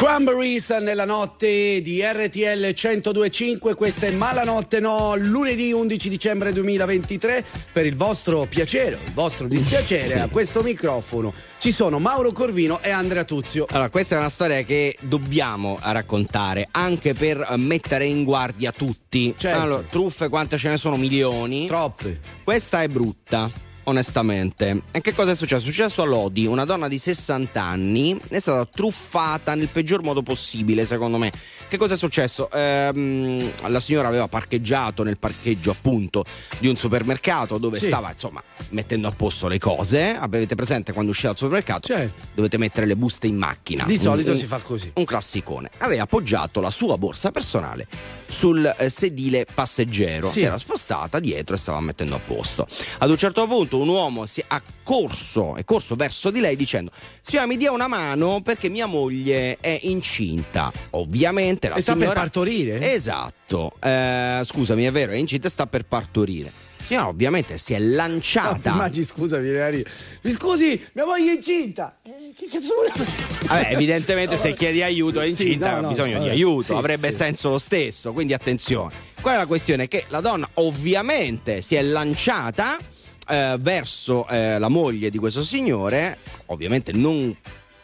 Cranberries nella notte di RTL 1025, questa è Malanotte No, lunedì 11 dicembre 2023. Per il vostro piacere, il vostro dispiacere, Sì. a questo microfono ci sono Mauro Corvino e Andrea Tuzio. Allora, questa è una storia che dobbiamo raccontare anche per eh, mettere in guardia tutti. Certo. Allora, truffe quante ce ne sono? Milioni. Troppe. Questa è brutta. Onestamente, e che cosa è successo? È successo a Lodi, una donna di 60 anni è stata truffata nel peggior modo possibile, secondo me. Che cosa è successo? Ehm, la signora aveva parcheggiato nel parcheggio appunto di un supermercato dove Sì. stava insomma mettendo a posto le cose. Avete presente quando uscite dal supermercato? Certo. Dovete mettere le buste in macchina. Di solito un- si fa così. un classicone. Aveva appoggiato la sua borsa personale sul eh, sedile passeggero. Sì. Si era spostata dietro e stava mettendo a posto. Ad un certo punto un uomo si è accorso, è corso verso di lei dicendo signora mi dia una mano perché mia moglie è incinta. Ovviamente la E sta per signora... partorire? Esatto. Eh, scusami, è vero, è incinta e sta per partorire. Signora ovviamente si è No, lanciata. immagini, scusa, mi viene da ridere. Mi scusi, mia moglie è incinta. Eh, che cazzo vuole? Vabbè, evidentemente se chiedi aiuto è Sì, incinta no, ha no, bisogno di vabbè, aiuto, sì, avrebbe sì. senso lo stesso, quindi attenzione. Qual è la questione? Che la donna ovviamente si è lanciata eh, verso eh, la moglie di questo signore, ovviamente non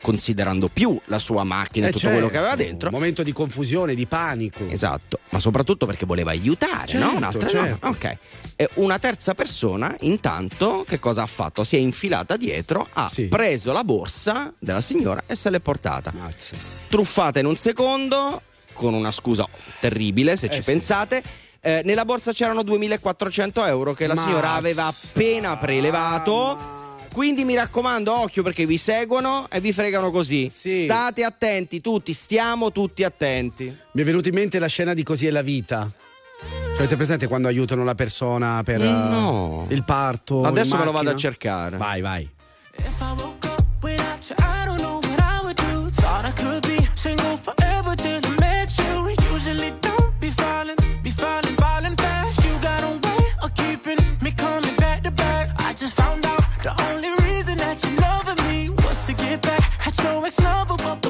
considerando più la sua macchina e Eh, tutto quello che certo, aveva dentro. Un momento di confusione, di panico. Esatto, ma soprattutto perché voleva aiutare, Certo, no? Un'altra no, certo. ok. E una terza persona, intanto, che cosa ha fatto? Si è infilata dietro, ha preso la borsa della signora e se l'è portata. Truffata in un secondo, con una scusa terribile, se Eh ci sì. pensate. Eh, nella borsa c'erano 2400 euro che la signora Mazza. aveva appena prelevato. Quindi mi raccomando, occhio perché vi seguono e vi fregano così. State attenti tutti, stiamo tutti attenti. Mi è venuta in mente la scena di Così è la vita. Cioè, avete presente quando aiutano la persona per No. eh, il parto? Adesso me lo vado a cercare. Vai, vai. If I woke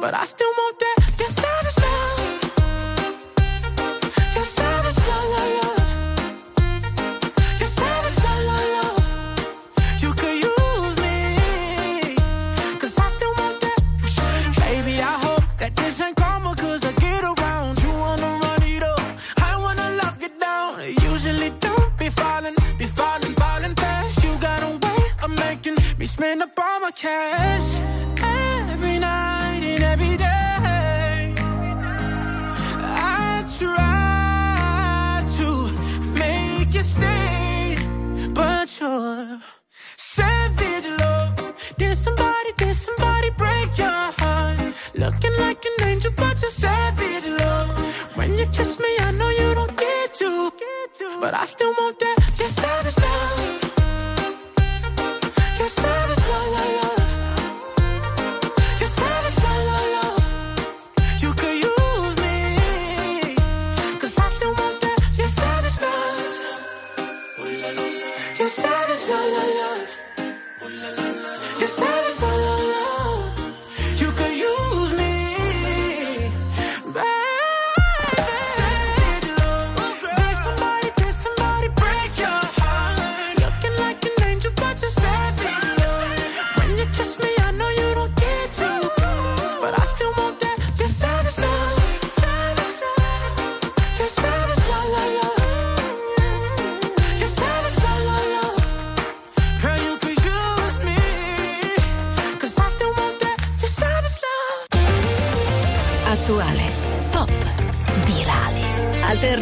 but I still want that. Your savage love. Your savage love, love, love. Your savage love, love, love. You could use me, cause I still want that. Baby, I hope that this ain't karma, cause I get around. You wanna run it up, I wanna lock it down. Usually don't be falling, be falling, falling fast. You got a way of making me spend up all my cash. Like an angel, but you're savage love. When you kiss me, I know you don't get to, but I still want that. Your savage love.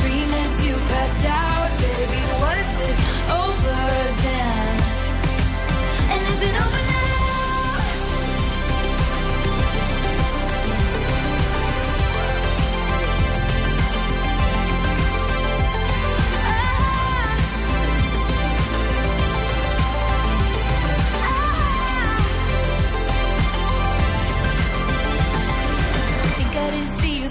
Dream as you passed out, baby. Was it over then? And is it over now?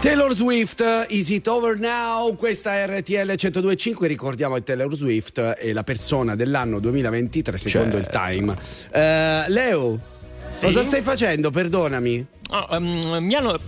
Taylor Swift, Is It Over Now? Questa è RTL 1025, ricordiamo che Taylor Swift è la persona dell'anno 2023 secondo il Time. Eh, Leo, Sì? cosa stai facendo? Perdonami. Ah, ehm, mi hanno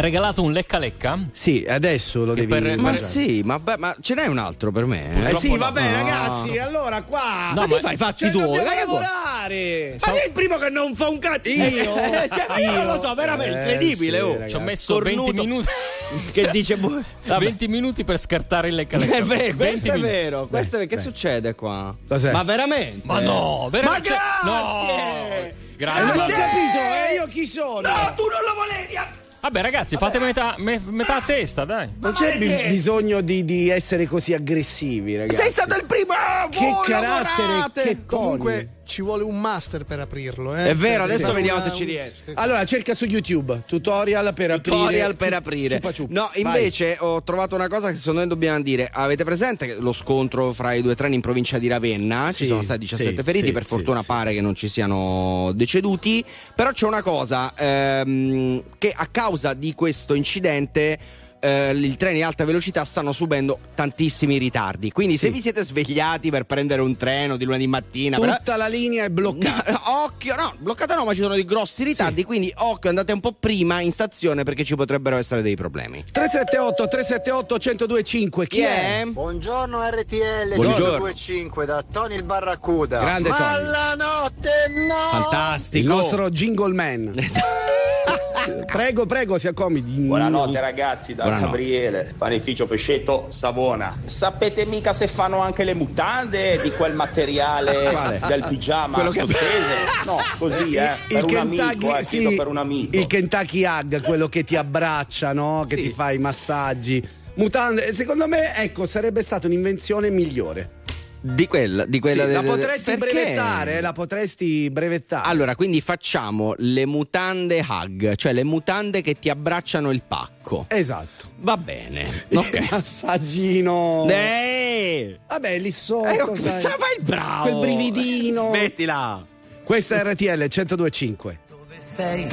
regalato un lecca lecca? Sì, adesso lo Che devi per- Ma sì, ma, beh, ma ce n'è un altro per me? Eh sì, no. vabbè, No. ragazzi, allora qua. No, Ma ti ma- fai fatti cioè, tuoi, dai, lavorare. Ma sei il primo che non fa un cazzo. Io? cioè, ma io non lo so, veramente Eh, incredibile. sì, oh. Ci ho messo Cornuto. 20 minuti. Che dice boh, vabbè. 20 minuti per scartare il lecca lecca. È vero, 20 questo è vero. Questo è- che beh. succede qua? Cos'è? Ma veramente? Ma no, veramente. Ma cioè- grazie! No! Grazie. non ho capito, eh, io chi sono? No, tu non lo volevi! Vabbè, ragazzi, fate metà, me- metà a testa, dai. Non c'è bi- bisogno di, di essere così aggressivi, ragazzi. Sei stato il primo! ah, Che carattere, lavorate! che toni. Comunque ci vuole un master per aprirlo. Eh? È vero, adesso una- vediamo se ci riesce. Allora, cerca su YouTube tutorial per aprire. Tutorial per Ciup- aprire. Chupa Chups. No, Vai. invece ho trovato una cosa che secondo me dobbiamo dire. Avete presente lo scontro fra i due treni in provincia di Ravenna? Sì, ci sono stati 17 sì, feriti, sì, per sì, fortuna sì. pare che non ci siano deceduti. Però c'è una cosa ehm, che a causa di questo incidente eh, i treni di alta velocità stanno subendo tantissimi ritardi. Quindi, Sì. se vi siete svegliati per prendere un treno di lunedì mattina, però- Tutta la linea è bloccata. occhio, no, bloccata no, ma ci sono dei grossi ritardi. Quindi, occhio, andate un po' prima in stazione perché ci potrebbero essere dei problemi. 378 378 1025 chi, Chi è? è? Buongiorno RTL Buongiorno. 125 da Tony il Barracuda. Grande Ma Tony. la notte no! Fantastico. Il nostro jingle man. prego, prego, si accomodi. Buonanotte ragazzi da Buonanotte. Gabriele, panificio Pescetto, Savona. Sapete mica se fanno anche le mutande di quel materiale Quale? del pigiama Quello che- scozzese? No, così eh, per un amico, eh, sì, per un amico. il Kentucky Hug, quello che ti abbraccia, no? Che Sì. ti fa i massaggi. Mutande, secondo me, ecco, sarebbe stata un'invenzione migliore. Di quella, di quella sì, de, la potresti de, brevettare, la potresti brevettare. Allora, quindi facciamo le mutande hug, cioè le mutande che ti abbracciano il pacco. Esatto. Va bene. Ok. Il Vabbè, lì sotto. Eh, oh, sai, fai il bravo. Quel brividino. Smettila. Questa è RTL 1025. Dove sei?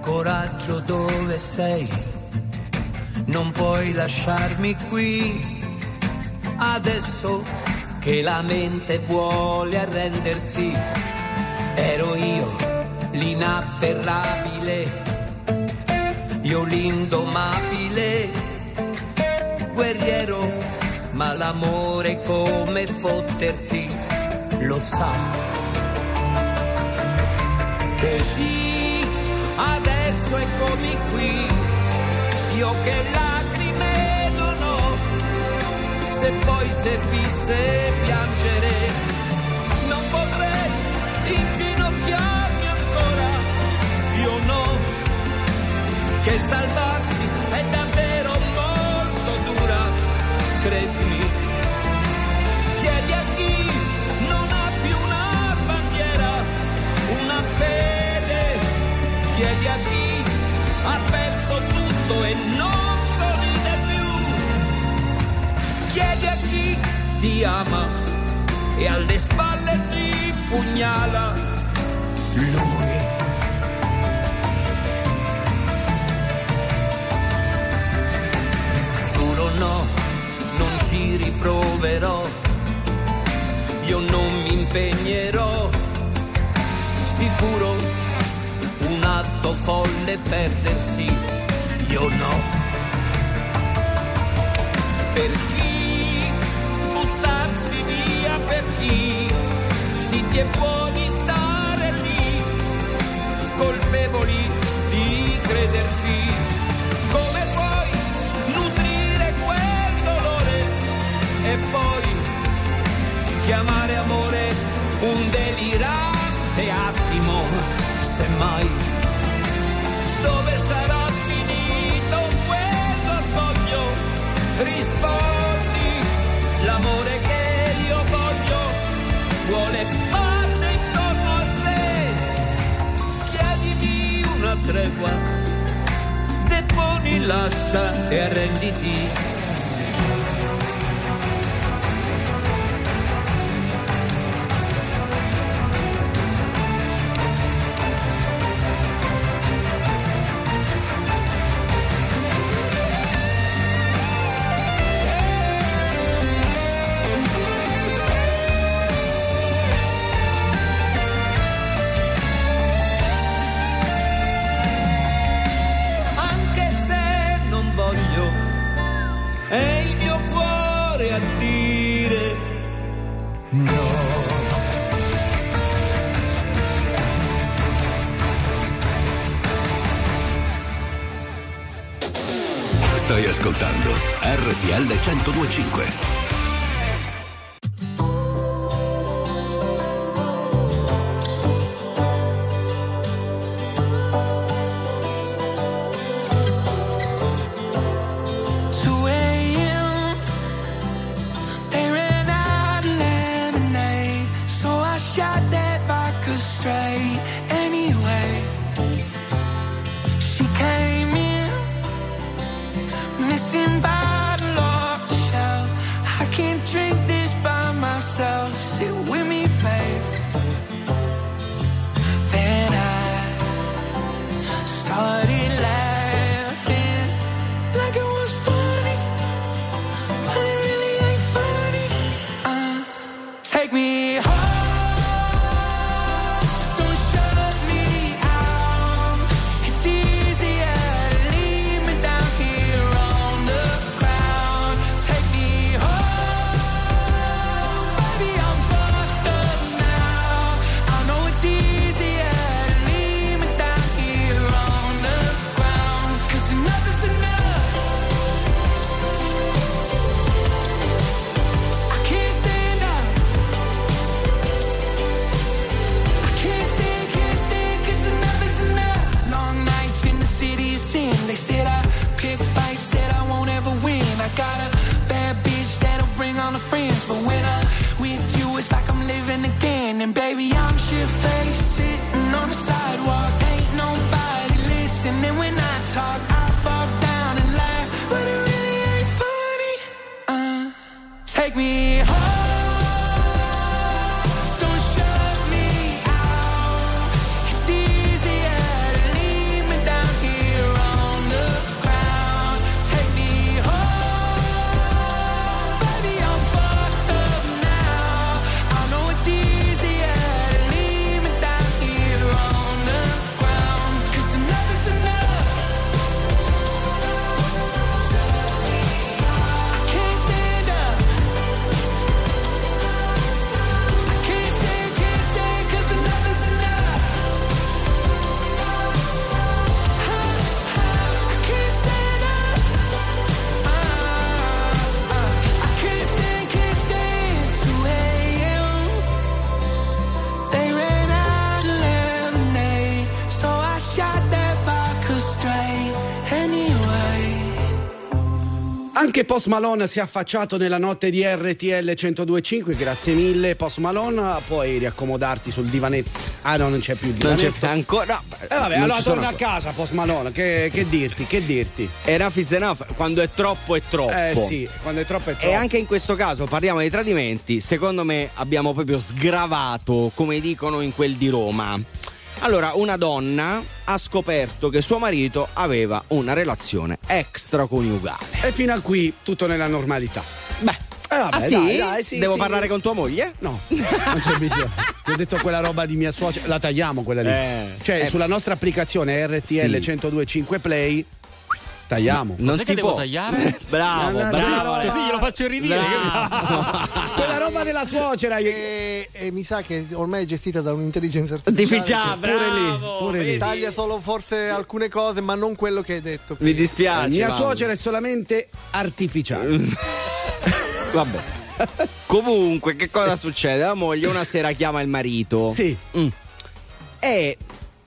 Coraggio, dove sei? Non puoi lasciarmi qui. Adesso che la mente vuole arrendersi. Ero io l'inafferrabile, io l'indomabile, guerriero, ma l'amore come fotterti lo sa. Così adesso eccomi qui, io che la se poi servisse piangere. Non potrei inginocchiarmi ancora, io no, che salvarsi è davvero molto dura, credimi. Chiedi a chi non ha più una bandiera, una fede, chiedi a chi ha perso tutto e non ti ama e alle spalle ti pugnala lui. Giuro no, non ci riproverò, io non mi impegnerò, sicuro un atto folle perdersi, io no. Perché che buoni stare lì, colpevoli di credersi. Come puoi nutrire quel dolore e poi chiamare amore un delirante attimo, semmai. qua. Deponi, lascia e arrenditi 105 Anche Post Malone si è affacciato nella notte di RTL 1025, grazie mille Post Malone, puoi riaccomodarti sul divanetto. Ah no, non c'è più il Non divanetto. c'è ancora. Eh vabbè, non allora torna a ancora. casa Post Malone, che, che dirti, che dirti? Enough is enough, quando è troppo è troppo. Eh sì, quando è troppo è troppo. E anche in questo caso parliamo di tradimenti, secondo me abbiamo proprio sgravato, come dicono in quel di Roma. Allora, una donna ha scoperto che suo marito aveva una relazione extraconiugale. E fino a qui tutto nella normalità. Beh, vabbè, ah sì? dai, dai, sì, Devo sì. parlare con tua moglie? No, non c'è bisogno. Ti ho detto quella roba di mia suocera, la tagliamo quella lì. Eh. cioè, Eh. sulla nostra applicazione RTL Sì. 1025 Play tagliamo. Non Cos'è si che devo può. tagliare? Bravo, bravo. no, Così glielo faccio irridire. Quella roba della suocera. io- E, e mi sa che ormai è gestita da un'intelligenza artificiale. Pure lì, bravo, pure lì. Taglia solo forse alcune cose, ma non quello che hai detto. Mi prima. dispiace. mia Mauro. suocera è solamente artificiale. Vabbè. Comunque, che cosa succede? La moglie una sera chiama il marito. Sì. Mm. E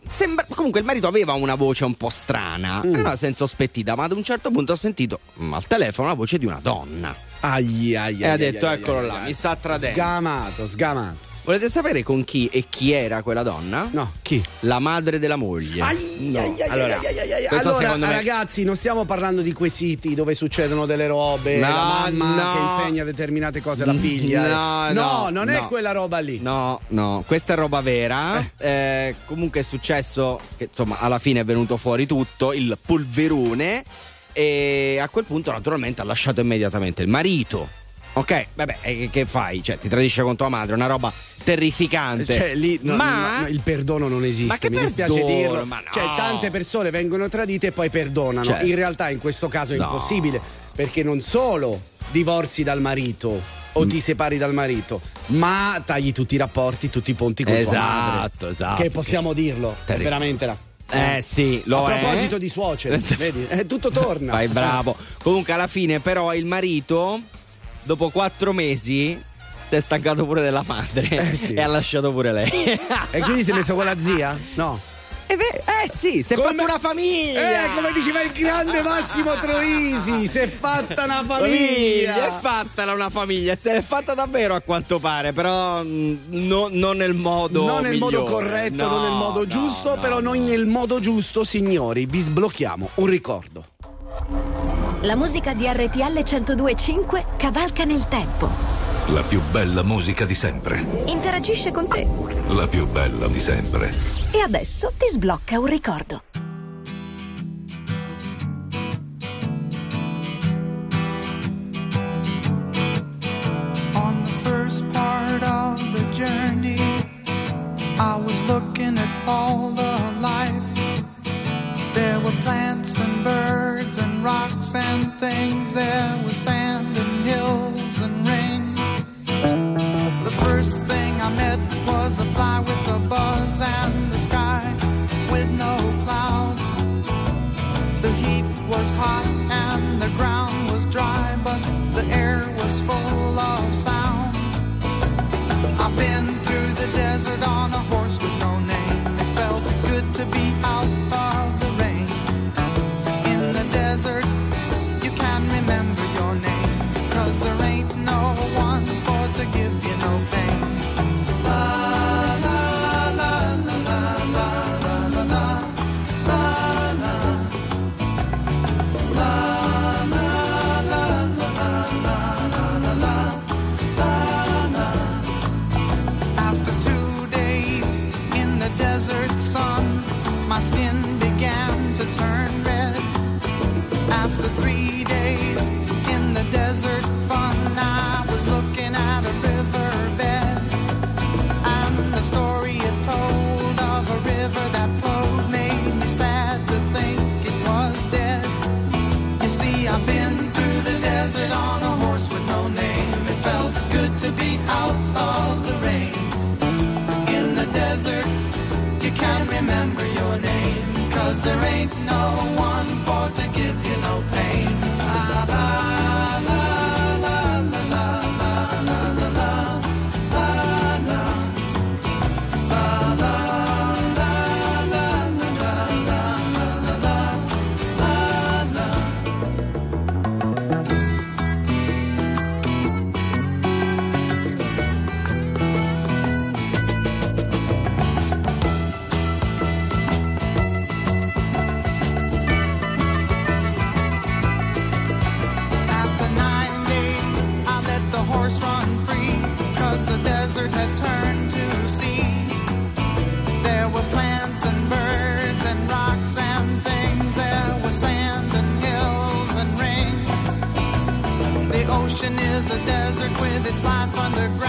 sembra- comunque il marito aveva una voce un po' strana, Mm. era senza ospettita, ma ad un certo punto ho sentito mm, al telefono la voce di una donna. Ai, ai, E ha detto: ai, Eccolo ai, là, ai. mi sta tradendo. Sgamato, sgamato. Volete sapere con chi e chi era quella donna? No, chi? La madre della moglie. Ai, No. ai, ai, allora, me- ragazzi, non stiamo parlando di quei siti dove succedono delle robe, No, la mamma no. che insegna determinate cose alla figlia. No, eh. no, non è no. quella roba lì. No, no, questa è roba vera. Eh, comunque è successo che insomma alla fine è venuto fuori tutto, il polverone. E a quel punto, naturalmente, ha lasciato immediatamente il marito. Ok, vabbè, che- fai? Cioè, ti tradisce con tua madre, è una roba terrificante. Cioè, lì no, ma no, no, il perdono non esiste. Ma che mi dispiace perdono? dirlo. Ma. Cioè, tante persone vengono tradite e poi perdonano. Certo. In realtà, in questo caso è impossibile perché non solo divorzi dal marito o Mm. ti separi dal marito, ma tagli tutti i rapporti, tutti i ponti con tua madre. Esatto, esatto. Che possiamo dirlo. È Terri- veramente la. Eh sì, lo A è. proposito di suocere, vedi? Eh, tutto torna. Vai bravo. Comunque alla fine però il marito dopo quattro mesi si è staccato pure della madre Eh, sì. e ha lasciato pure lei. E quindi si è messo con la zia? No. Eh, beh, eh sì, si è Come- fatta una famiglia. Eh, come diceva il grande Massimo Troisi, si è fatta una Famiglia, famiglia. è fatta una famiglia, se l'è fatta davvero a quanto pare, però mm, no- non nel modo non nel modo migliore. corretto, No, non nel modo giusto, no, però no. noi nel modo giusto, signori, vi sblocchiamo un ricordo. La musica di RTL 1025 cavalca nel tempo. La più bella musica di sempre. Interagisce con te. La più bella di sempre. E adesso ti sblocca un ricordo. On the first part of the journey, I was looking at all the life. There were plants and birds and rocks and things. There was sand and hills and rain. The first thing I met was a fly with a buzz and the sky with no clouds. The heat was hot and the ground there ain't no one life underground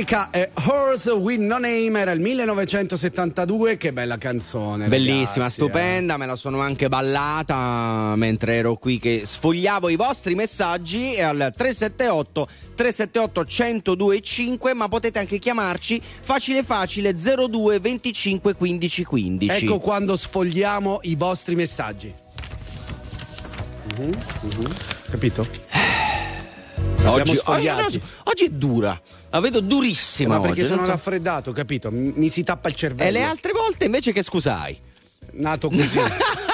America e Horse with No Name era il 1972, che bella canzone. Bellissima, ragazzi, eh. stupenda, me la sono anche ballata mentre ero qui che sfogliavo i vostri messaggi e al 378 378 1025, ma potete anche chiamarci facile facile 02 25 15 15. Ecco quando sfogliamo i vostri messaggi. Mhm, mhm. Capito? Oggi, oggi, oggi è dura, la vedo durissima. Ma perché oggi, sono raffreddato, capito? Mi mi si tappa il cervello. E le altre volte invece che scusai? Nato così.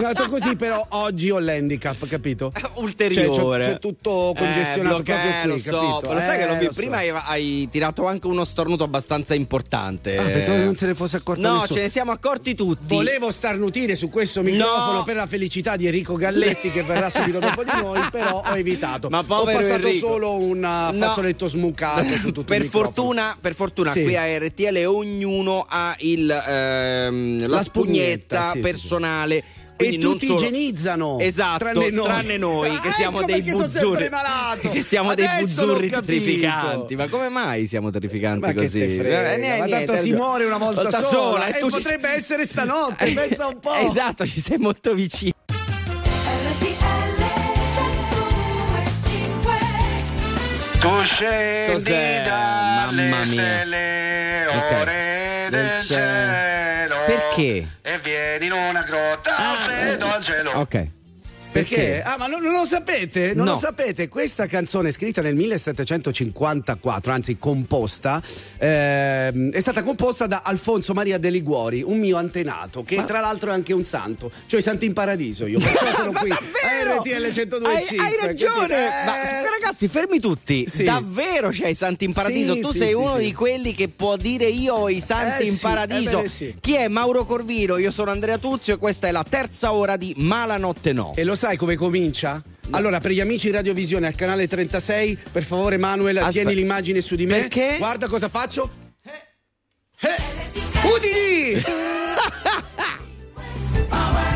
Nato così, però oggi ho l'handicap, capito? Ulteriore. Cioè, c'è, c'è tutto congestionato Eh, proprio eh, qui, lo so, capito? Lo sai che Eh, lo vi- lo so. prima hai, tirato anche uno stornuto abbastanza importante. Ah, pensavo che non se ne fosse accorto No, nessuno. ce ne siamo accorti tutti. Volevo starnutire su questo microfono No. per la felicità di Enrico Galletti che verrà subito dopo di noi, però ho evitato. Ma ho passato Enrico. solo un No. fazzoletto smuccato su tutto per fortuna, per fortuna Sì. qui a RTL ognuno ha il, ehm, la, La spugnetta, spugnetta, sì, sì, personale. E quindi non tutti solo- igienizzano. Esatto, Tranne noi. tranne noi, che Ah, siamo ecco dei perché sono sempre buzzurri. malato. Che siamo dei Adesso l'ho buzzurri terrificanti. Ma come mai siamo terrificanti Ma così? frega, Eh, niente, ma tanto niente, si muore una volta, sola, e tu ci- potrebbe essere stanotte, pensa un po'. Esatto, ci sei molto vicino. Tu scendi Cos'è? dalle Mamma mia. stelle, Ok vieni in una grotta, ah, Alfredo al cielo. Ok. Perché? Ah, ma non, non lo sapete? Non No. lo sapete? Questa canzone scritta nel 1754, anzi composta, ehm, è stata composta da Alfonso Maria De Liguori, un mio antenato, che tra l'altro è anche un santo. Cioè santi in paradiso io. Perciò sono Ma qui. davvero? RTL 102.5. Hai, hai ragione. capito? Ma Eh, ragazzi, fermi tutti. Sì. Davvero c'hai i santi in paradiso? Sì, tu sì, sei uno di quelli che può dire io ho i santi Eh in sì, paradiso. eh sì. Chi è Mauro Corvino? Io sono Andrea Tuzio e questa è la terza ora di Malanotte No. E lo sai come comincia? Allora, per gli amici Radiovisione al canale 36, per favore, Manuel, Aspetta. tieni l'immagine su di me. Perché? Guarda cosa faccio. Eh, eh. Udini!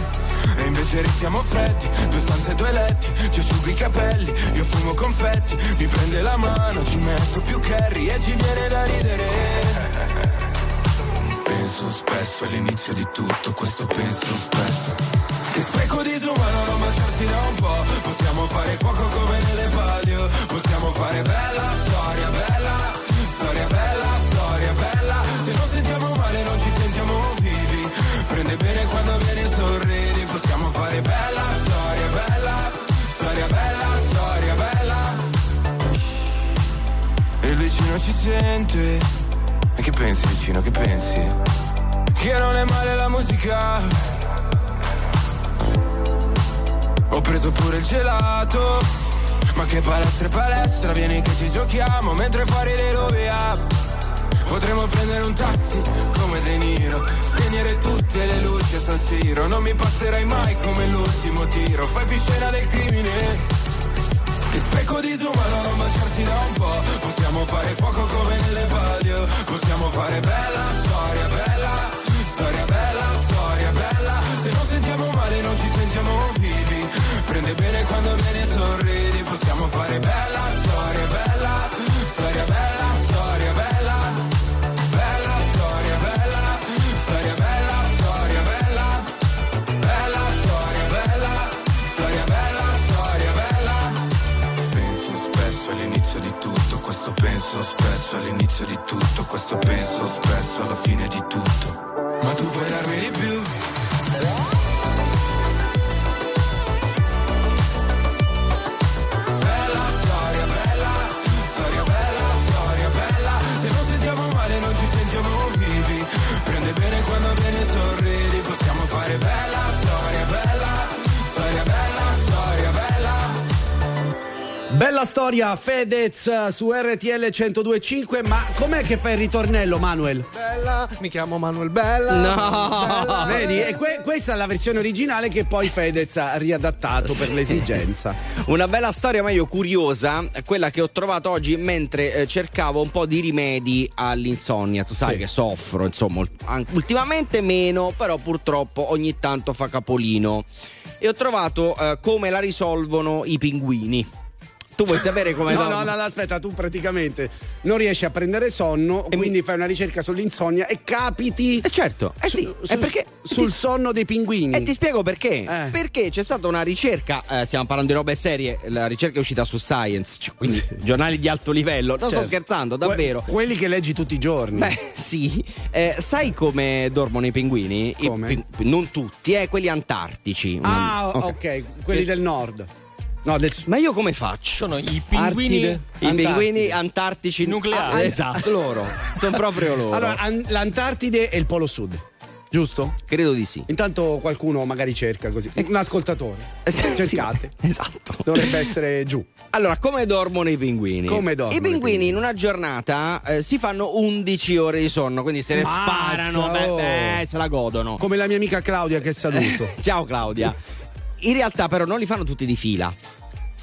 E invece restiamo freddi Due stanze, due letti Ci asciugo i capelli. Io fumo confetti Mi prende la mano Ci metto più curry E ci viene da ridere. Penso spesso all'inizio di tutto Questo penso spesso. Che spreco di umano non baciarsi da un po' Possiamo fare fuoco come nelle palio. Possiamo fare bella storia, bella Storia bella, storia bella. Se non sentiamo male non ci sentiamo vivi. Prende bene quando vieni e sorridi Fare bella storia, bella Storia bella, storia bella. E il vicino ci sente. E che pensi vicino, che pensi? Che non è male la musica. Ho preso pure il gelato. Ma che palestra e palestra Vieni che ci giochiamo Mentre fuori le rovia Potremmo prendere un taxi De Niro Spegnere tutte le luci a San Siro. Non mi passerai mai come l'ultimo tiro. Fai più scena del crimine. Che di umano non baciarsi da un po' Possiamo fare fuoco come nelle palio. Possiamo fare bella storia, bella Storia bella, storia bella. Se non sentiamo male non ci sentiamo vivi. Prende bene quando vieni e sorridi. Possiamo fare bella storia, penso spesso all'inizio di tutto Questo penso spesso alla fine di tutto. Ma tu puoi darmi di più Bella storia, Fedez su RTL 1025. Ma com'è che fa il ritornello, Manuel? Bella, mi chiamo Manuel Bella. No, Bella. vedi, e que- questa è la versione originale che poi Fedez ha riadattato per l'esigenza. Una bella storia, ma io curiosa, quella che ho trovato oggi mentre eh, cercavo un po' di rimedi all'insonnia. Tu sai Sì. che soffro, insomma, ultimamente meno, però purtroppo ogni tanto fa capolino. E ho trovato eh, come la risolvono i pinguini. Tu vuoi sapere come No, no, no, no, aspetta, tu praticamente non riesci a prendere sonno, quindi fai una ricerca sull'insonnia e capiti. Eh certo, eh sì, su- è perché sul sonno dei pinguini. E ti spiego perché. Eh. Perché c'è stata una ricerca, eh, stiamo parlando di robe serie, la ricerca è uscita su Science, cioè, quindi giornali di alto livello. Non Certo. sto scherzando, Que- davvero. quelli che leggi tutti i giorni. Beh, sì. Eh, sai come dormono i pinguini? I Come? pin- non tutti, eh, quelli antartici. ah, Una- ok, quelli del nord. No, del Ma io come faccio? Sono i pinguini Artide? I pinguini antartici Nucleari. Ah, esatto, loro. Sono proprio loro. Allora, an- l'Antartide è il polo sud. Giusto? Credo di sì. Intanto qualcuno magari cerca così. Un ascoltatore. Cercate. Esatto. Dovrebbe essere giù. Allora, come dormono i pinguini? Come dormono I pinguini in una giornata eh, si fanno 11 ore di sonno, quindi se le Mazza, sparano, beh, oh. beh, se la godono. Come la mia amica Claudia che saluto. Ciao Claudia. In realtà però non li fanno tutti di fila.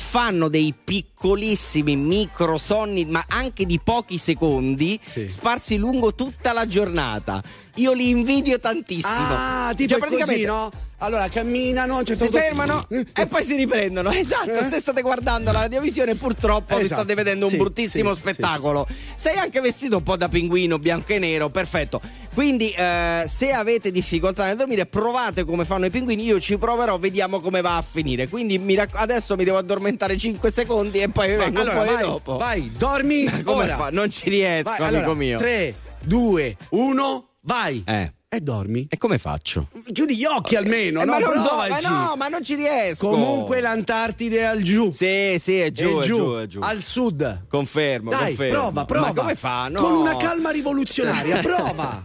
Fanno dei piccolissimi microsonni, ma anche di pochi secondi, sparsi lungo tutta la giornata. Io li invidio tantissimo. Ah, tipo Cioè, è così, praticamente no? Allora camminano, certo si punto- fermano e poi si riprendono. Esatto, Eh? se state guardando la radiovisione, purtroppo vi Esatto. state vedendo un Sì, bruttissimo sì, spettacolo. Sei anche vestito un po' da pinguino, bianco e nero, perfetto. Quindi, eh, se avete difficoltà nel dormire, provate come fanno i pinguini. Io ci proverò, vediamo come va a finire. Quindi, mi racc- adesso mi devo addormentare 5 secondi e poi vengo allora, fuori vai, dopo. vai, dormi Come ora. fa? Non ci riesco, Vai, amico allora, mio. 3, 2, 1, vai. Eh. E dormi. E come faccio? Chiudi gli occhi almeno, Eh, no? ma, non Provaci. ma no, ma non ci riesco. Comunque l'Antartide è al giù. Sì, sì, è giù, È è giù, giù, è giù. al sud. Confermo, Dai, confermo. prova, prova. Ma come fa? No. Con una calma rivoluzionaria, prova.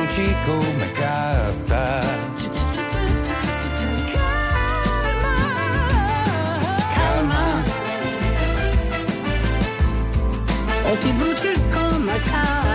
bruci come carta. Calma, o ti bruci come carta.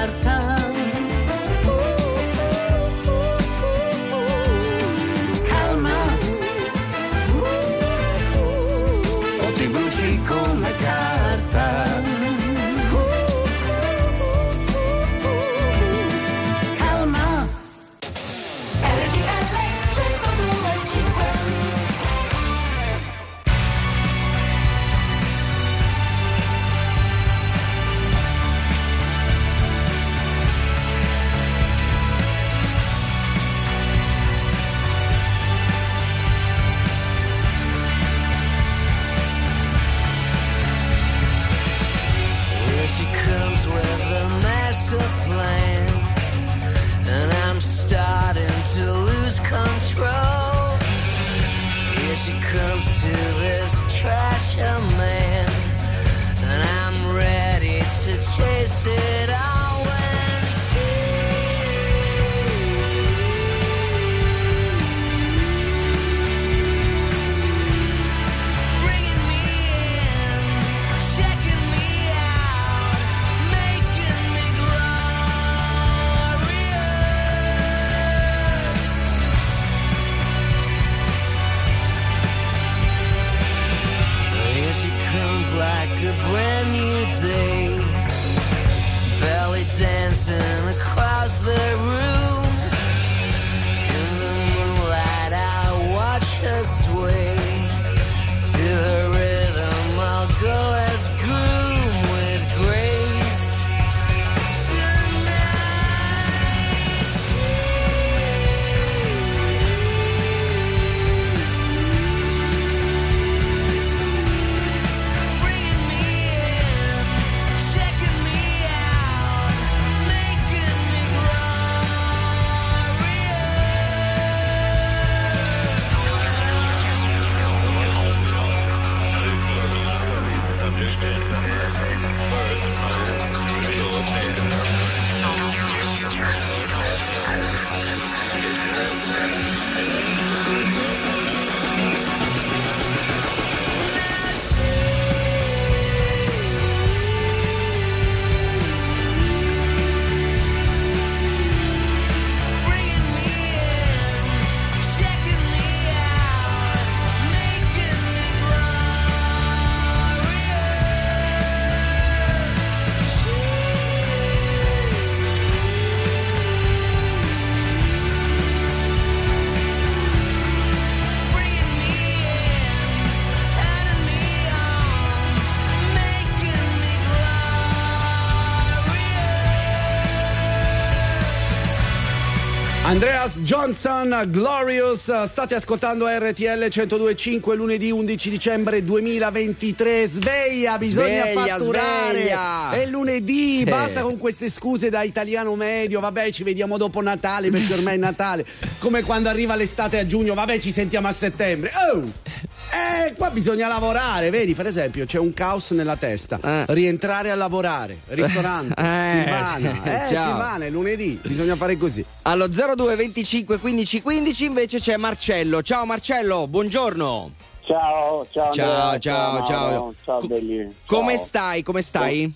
Johnson, Glorious, state ascoltando RTL 1025 lunedì 11 dicembre 2023, sveglia, bisogna Sveglia, fatturare, sveglia. è lunedì, Eh. basta con queste scuse da italiano medio, vabbè ci vediamo dopo Natale perché ormai è Natale, come quando arriva l'estate a giugno, vabbè ci sentiamo a settembre, oh! Eh, qua bisogna lavorare, vedi, per esempio, c'è un caos nella testa. Rientrare a lavorare, ristorante, Eh, Silvana, eh, ciao. Silvana, è lunedì, bisogna fare così. Allo 02 25 15 15 invece c'è Marcello. Ciao Marcello, buongiorno. Ciao, ciao, Ciao, Andrea, ciao, ciao. Mauro, ciao belli. Come Ciao. stai? Come stai?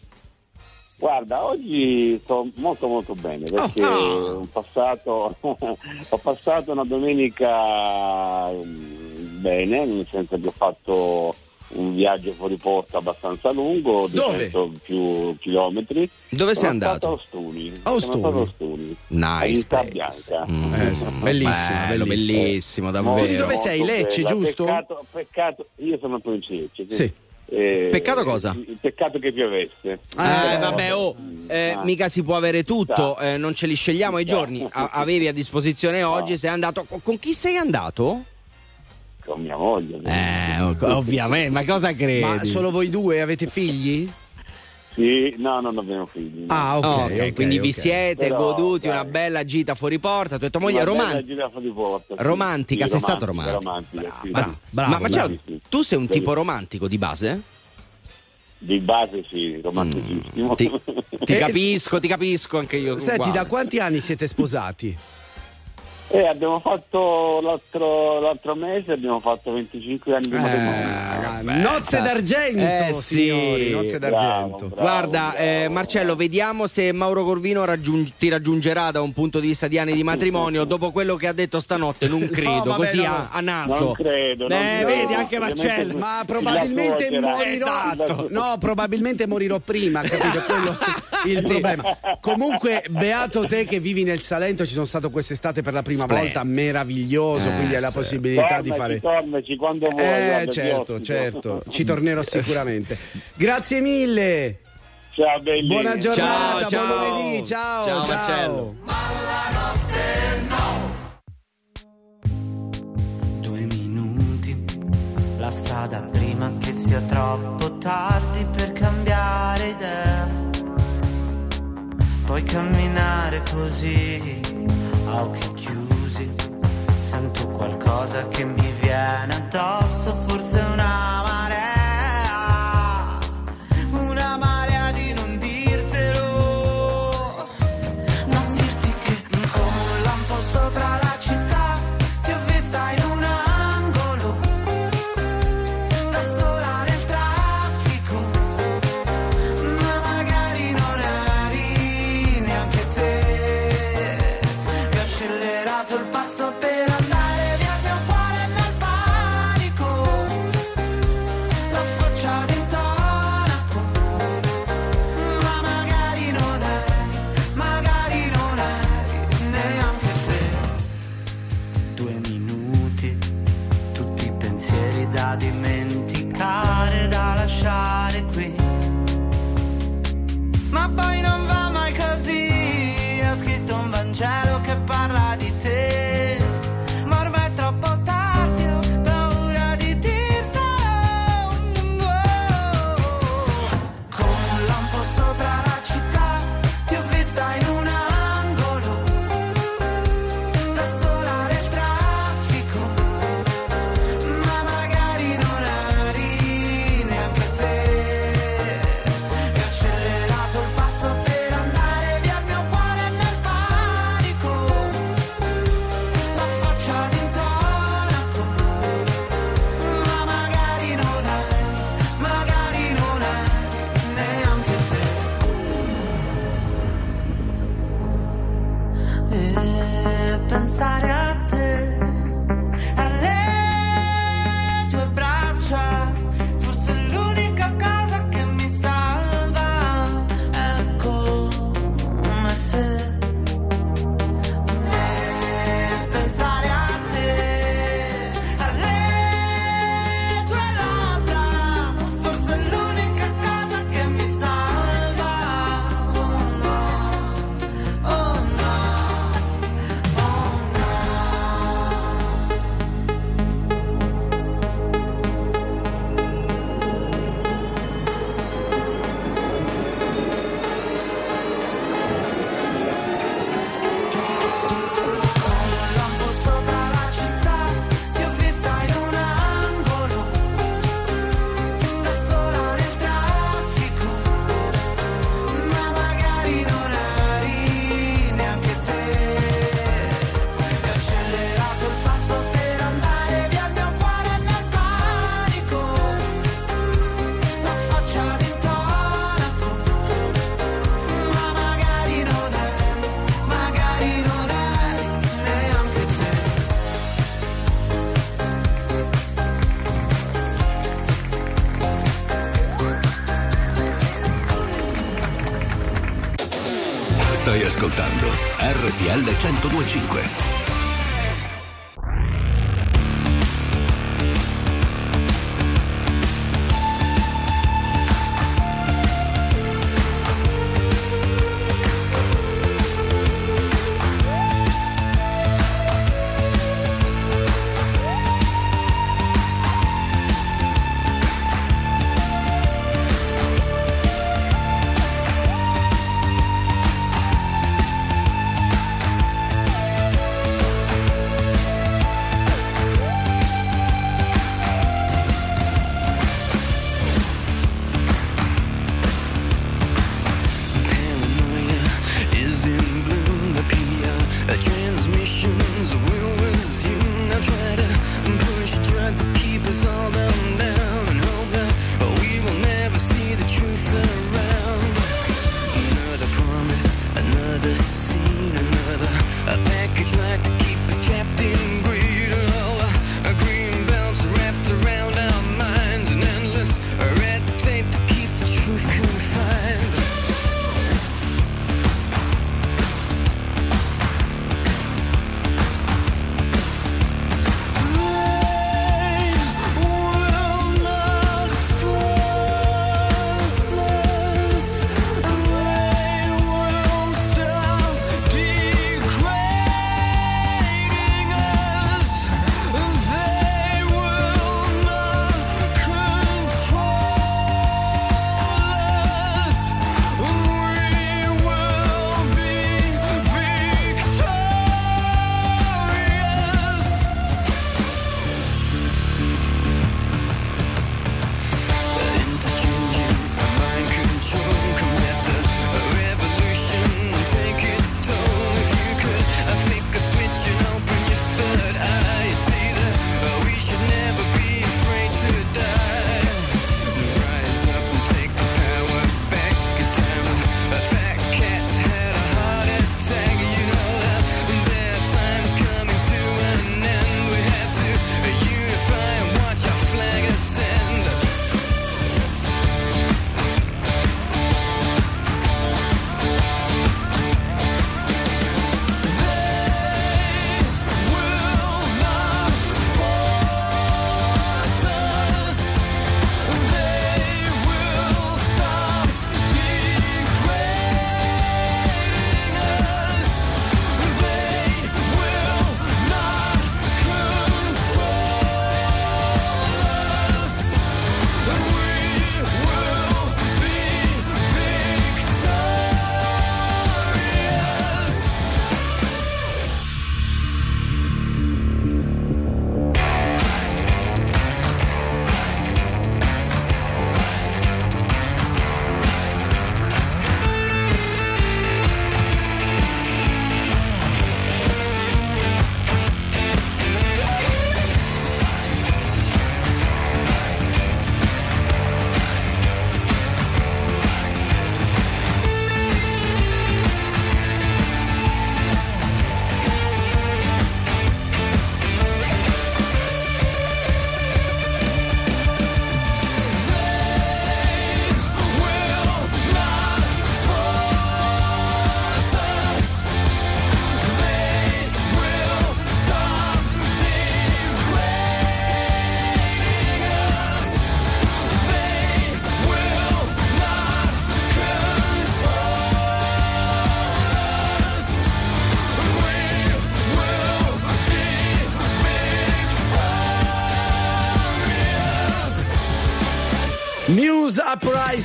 Guarda, oggi sto molto molto bene perché Oh, ho, passato, ho passato una domenica mm, bene, nel senso che ho fatto un viaggio fuori porta abbastanza lungo, di Dove? 100 più chilometri. Dove sei andato? a Ostuni. A Ostuni? Sono a Ostuni. Nice a. Bianca. Mm. Eh, sì, bellissimo, Bello, bellissimo. bellissimo, davvero. Tu di dove sei? Lecce, bella. giusto? Peccato, peccato, io sono provincia di Lecce. Sì. Eh, Peccato cosa? il Peccato che piovesse. Eh, vabbè, oh, eh, Ah. mica si può avere tutto, eh, non ce li scegliamo i giorni. A- avevi a disposizione oggi, sei andato. co- Con chi sei andato? Con mia moglie. Eh, ov- ovviamente, ma cosa credi? Ma solo voi due avete figli? Sì, no, non abbiamo figli. no. Ah, ok, Ok, ok, quindi vi ok. siete Però, goduti dai. una bella gita fuori porta. Tu e tua moglie Una bella roman- gira fuori porta, sì. romantica, Sì, sei stato romantica, romantico. romantica, sì. Bravo, Bravo, ma sì, sì. tu sei un Sì. tipo romantico di base? Di base sì, romanticissimo. Mm. Ti, ti capisco, ti capisco anche io. Senti, uguale. da quanti anni siete sposati? Eh, abbiamo fatto l'altro, l'altro mese, abbiamo fatto 25 anni di matrimonio. nozze d'argento, Eh, sì. signori, nozze d'argento. Guarda, eh, Marcello, vediamo se Mauro Corvino raggiung- ti raggiungerà da un punto di vista di anni di matrimonio. Dopo quello che ha detto stanotte, non credo, vabbè, così no. a, a naso. Non credo, non Eh, credo. vedi, anche Marcello. Ma probabilmente morirò. Esatto. No, probabilmente morirò prima, capito? Quello il problema. Comunque, beato te che vivi nel Salento, ci sono stato quest'estate per la prima Splendido. volta, meraviglioso, Eh, quindi hai la possibilità di Tornaci, fare. tornaci quando vuoi. Eh, guarda, ti certo, certo, ci tornerò sicuramente. Grazie mille. Ciao belli. Buona giornata, Ciao, buon ciao. lunedì, ciao. Ciao, Marcello. Due minuti, la strada prima che sia troppo tardi per cambiare idea. Puoi camminare così, a occhi chiusi. Sento qualcosa che mi viene addosso, forse una marea. 1025.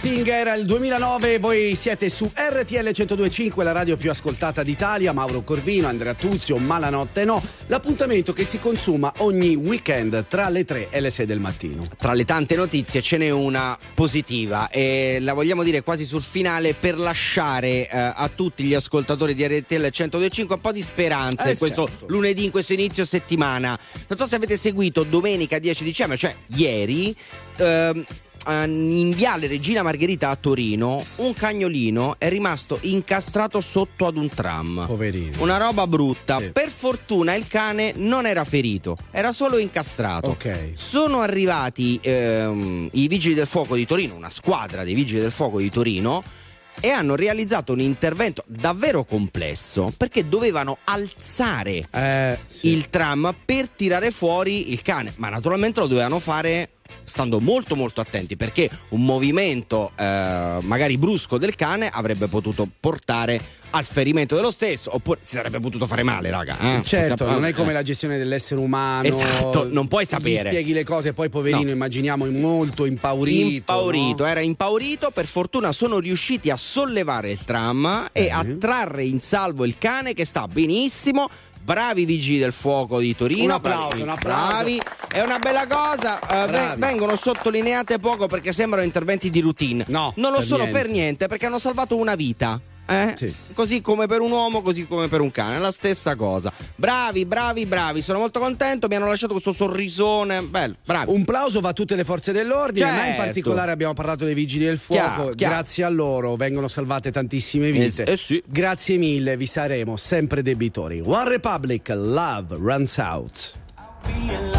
Uprising era il 2009, voi siete su RTL 1025, la radio più ascoltata d'Italia, Mauro Corvino, Andrea Tuzio, Malanotte no, l'appuntamento che si consuma ogni weekend tra le 3 e le 6 del mattino. Tra le tante notizie ce n'è una positiva e la vogliamo dire quasi sul finale per lasciare eh, a tutti gli ascoltatori di RTL 1025 un po' di speranza Eh, in questo certo. lunedì, in questo inizio settimana. Non so se avete seguito domenica 10 dicembre, cioè ieri. ehm, in viale Regina Margherita a Torino un cagnolino è rimasto incastrato sotto ad un tram. Poverino. Una roba brutta. Sì. Per fortuna il cane non era ferito, era solo incastrato. Okay. Sono arrivati ehm, i vigili del fuoco di Torino, una squadra dei vigili del fuoco di Torino e hanno realizzato un intervento davvero complesso perché dovevano alzare eh, sì. il tram per tirare fuori il cane, ma naturalmente lo dovevano fare stando molto molto attenti perché un movimento eh, magari brusco del cane avrebbe potuto portare al ferimento dello stesso oppure si sarebbe potuto fare male raga eh? certo non è come eh. la gestione dell'essere umano esatto non puoi sapere gli spieghi le cose poi poverino no. immaginiamo molto impaurito impaurito no? era impaurito per fortuna sono riusciti a sollevare il tram eh. e a eh. trarre in salvo il cane che sta benissimo bravi vigili del fuoco di Torino. Un applauso, bravi, un applauso. Bravi. È una bella cosa, eh, vengono sottolineate poco perché sembrano interventi di routine. No, non lo per sono niente. per niente perché hanno salvato una vita. Eh? Sì. Così come per un uomo, così come per un cane, è la stessa cosa. Bravi, bravi, bravi, sono molto contento, mi hanno lasciato questo sorrisone. Bello, bravi. Un plauso va a tutte le forze dell'ordine, certo. ma in certo. particolare abbiamo parlato dei vigili del fuoco. Chiaro, chiaro. Grazie a loro vengono salvate tantissime vite. Eh, eh sì. Grazie mille, vi saremo sempre debitori. One Republic, Love Runs Out.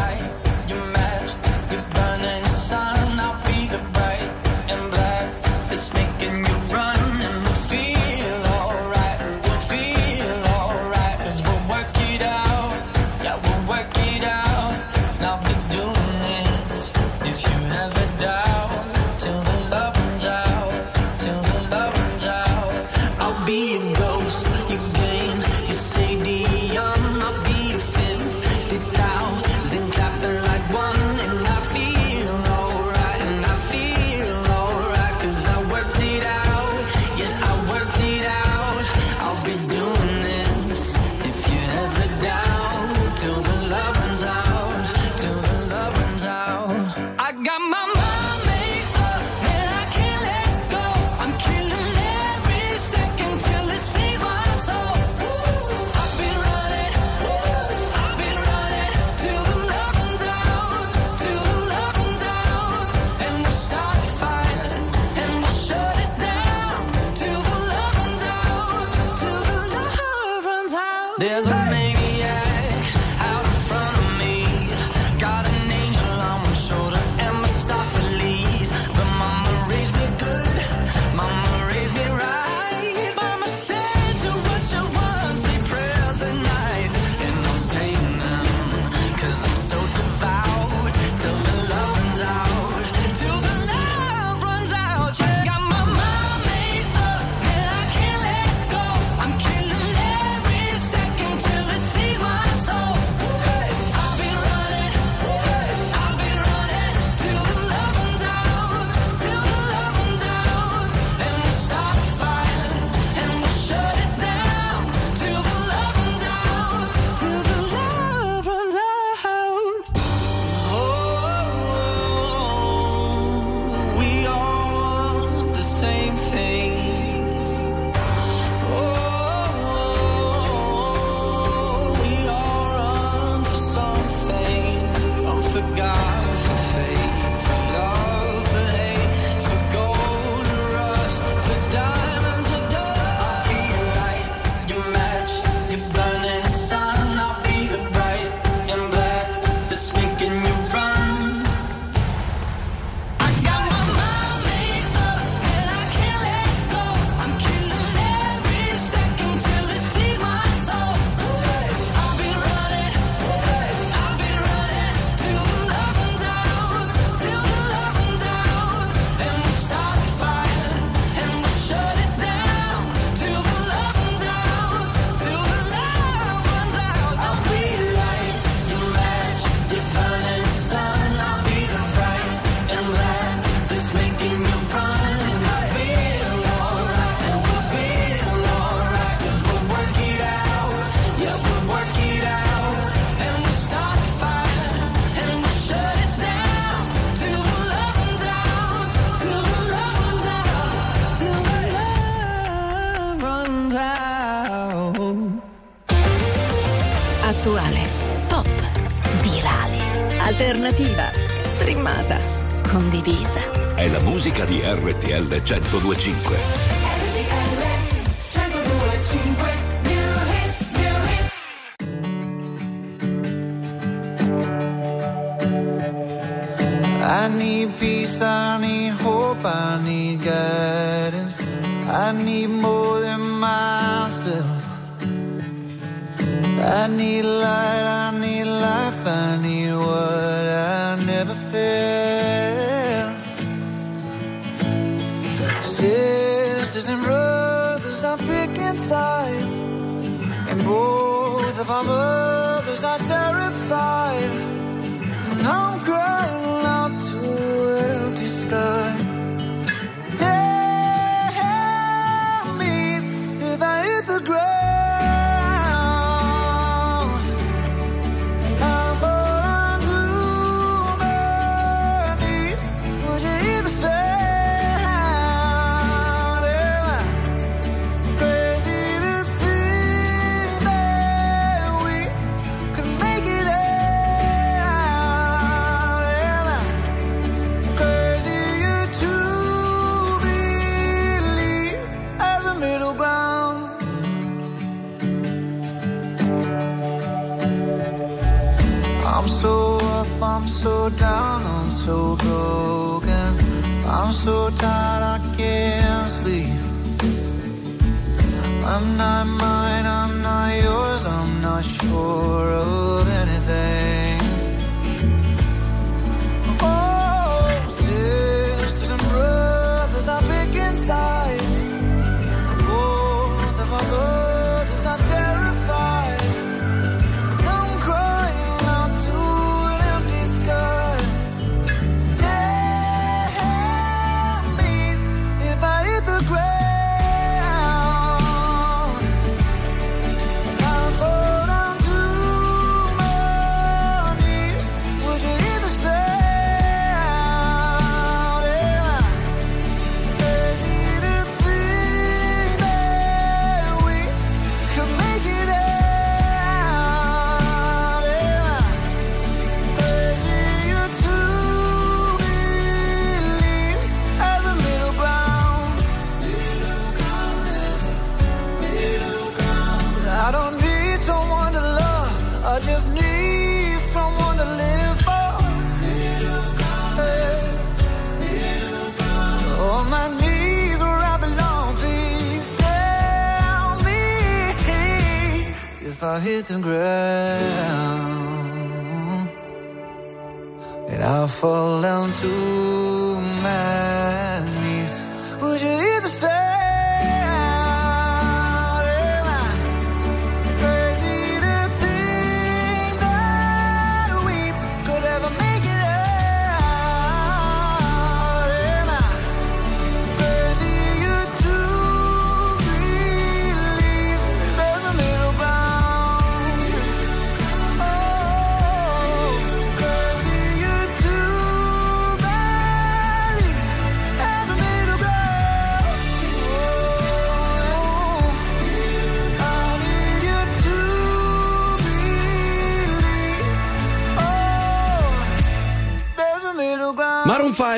102.5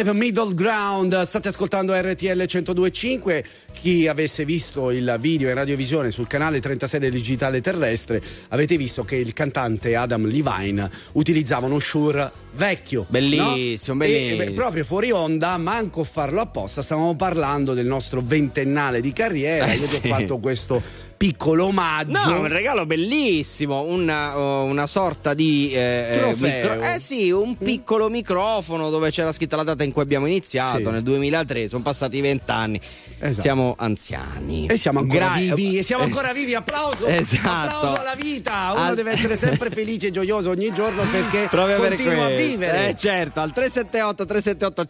5 Middle Ground, state ascoltando RTL 1025. Chi avesse visto il video in radiovisione sul canale 36 del digitale terrestre, avete visto che il cantante Adam Levine utilizzava uno Shure vecchio. Bellissimo, no? E, bellissimo. beh, proprio fuori onda, manco farlo apposta, stavamo parlando del nostro ventennale di carriera. Eh, Io ti sì. ho fatto questo piccolo omaggio. No, un regalo bellissimo, una, oh, una sorta di eh, eh, micro- eh sì, un piccolo microfono dove c'era scritta la data in cui abbiamo iniziato, Sì. nel 2003, sono passati vent'anni. Esatto. Siamo anziani. E siamo ancora Gra- vivi, e siamo ancora vivi, applauso! Esatto. Applauso alla vita! Uno Al- deve essere sempre felice e gioioso ogni giorno perché Proprio continua a questo. vivere. Eh certo, al 378 378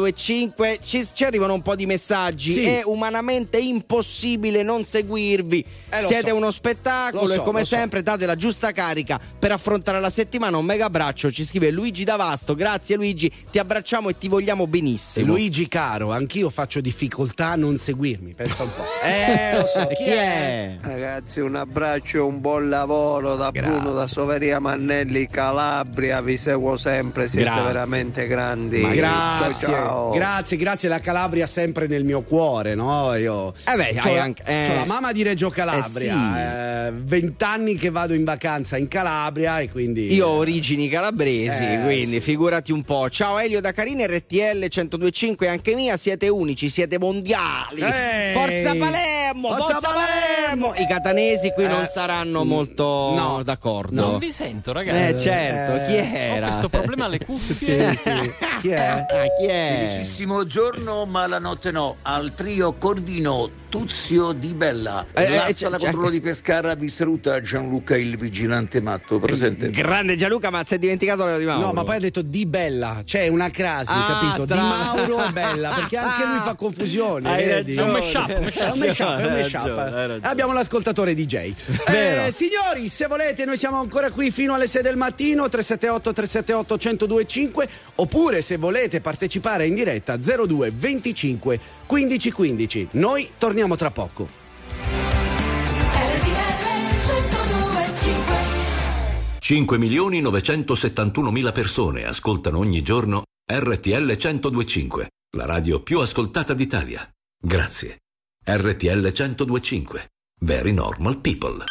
1025 ci, ci arrivano un po' di messaggi. Sì. È umanamente impossibile non seguirvi. Eh, Siete so. uno spettacolo Lo so, e come lo so. sempre date la giusta carica per affrontare la settimana. Un mega abbraccio, ci scrive Luigi Davasto. Grazie Luigi, ti abbracciamo e ti vogliamo benissimo. Luigi caro, anch'io faccio difficoltà a non seguirmi, pensa un po'. Eh, lo so, chi, Chi è? è? Ragazzi, un abbraccio e un buon lavoro da Bruno da Soveria Mannelli, Calabria. Vi seguo sempre, siete Grazie. veramente grandi. Ma grazie, Ciao, ciao. grazie, grazie. La Calabria sempre nel mio cuore, no? Io Eh beh, c'ho hai la, anche- eh. c'ho la mamma di Reggio Calabria. Eh, Vent'anni che vado in vacanza in Calabria e quindi. Io ho origini calabresi, Eh, quindi sì. figurati un po'. Ciao Elio da Carina, RTL 1025 anche mia, siete unici, siete mondiali. Eh, lei. Forza Palermo, Forza forza, Palermo. Palermo. I catanesi qui non Eh, saranno molto no. d'accordo. Non vi sento, ragazzi. Eh certo, chi era? Ho questo problema alle cuffie. Sì, sì. Chi è? Ah, chi è? Felicissimo giorno, ma la notte no. Al trio Corvino, Tuzio Di Bella. Eh, eh, la controllo di Pescara vi saluta Gianluca il vigilante matto presente. Grande Gianluca, ma si è dimenticato Leo di Mauro. No, ma poi ha detto di Bella, c'è una crasi, Ah, capito? tra- Di Mauro e Bella, perché anche lui fa confusione. Hai vedi? ragione. È un mashup. È un è un. Abbiamo l'ascoltatore DJ. Vero. Eh, signori, se volete, noi siamo ancora qui fino alle 6 del mattino, 378 378 1025, oppure se volete partecipare in diretta 02 25 15 15. Noi torniamo tra poco. 5 971 mila persone ascoltano ogni giorno RTL 1025, la radio più ascoltata d'Italia. Grazie. RTL 1025. Very normal people.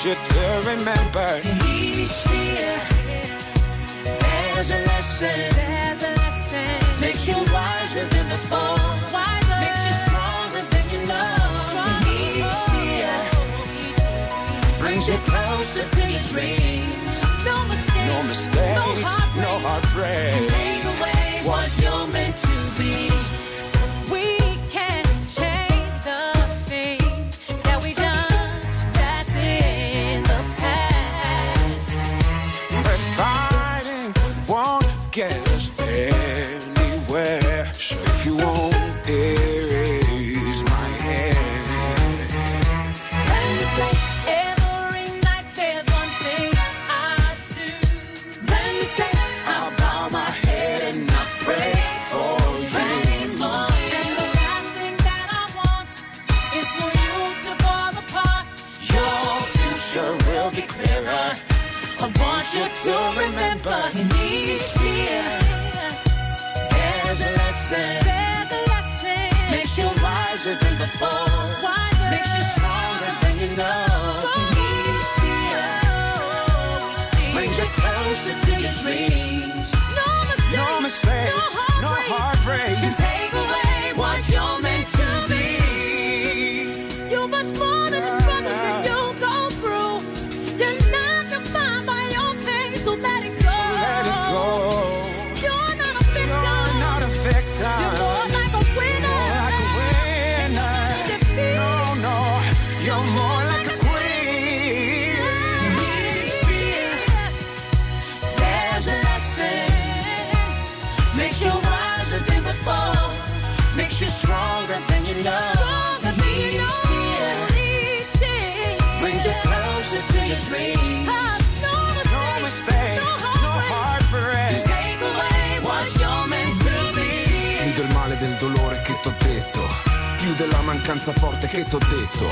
I want you to remember. Each year, there's a lesson. There's a lesson. Makes you wiser than before. Wiser. Makes you stronger than you know. Each year brings you closer to your dreams. No mistakes. No mistakes, no heartbreak. Take away no heartbreak. Can take away what you're mancanza forte che t'ho detto,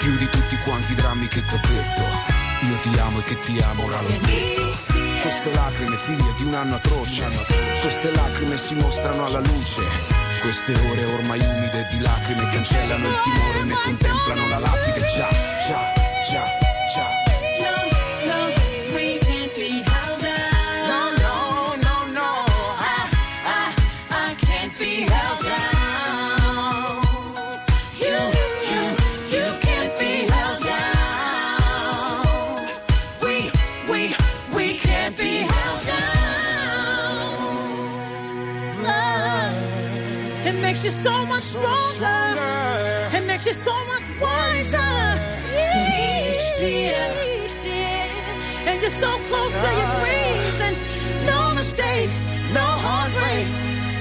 più di tutti quanti drammi che t'ho detto. Io ti amo e che ti amo, ora lo detto. Queste lacrime figlie di un anno atroce, queste lacrime si mostrano alla luce. Queste ore ormai umide di lacrime cancellano il timore e ne contemplano la lapide. Già, già, già, già. Stronger. It makes you so much wiser. Each year, each year, and you're so close to your dreams, and no mistake, no heartbreak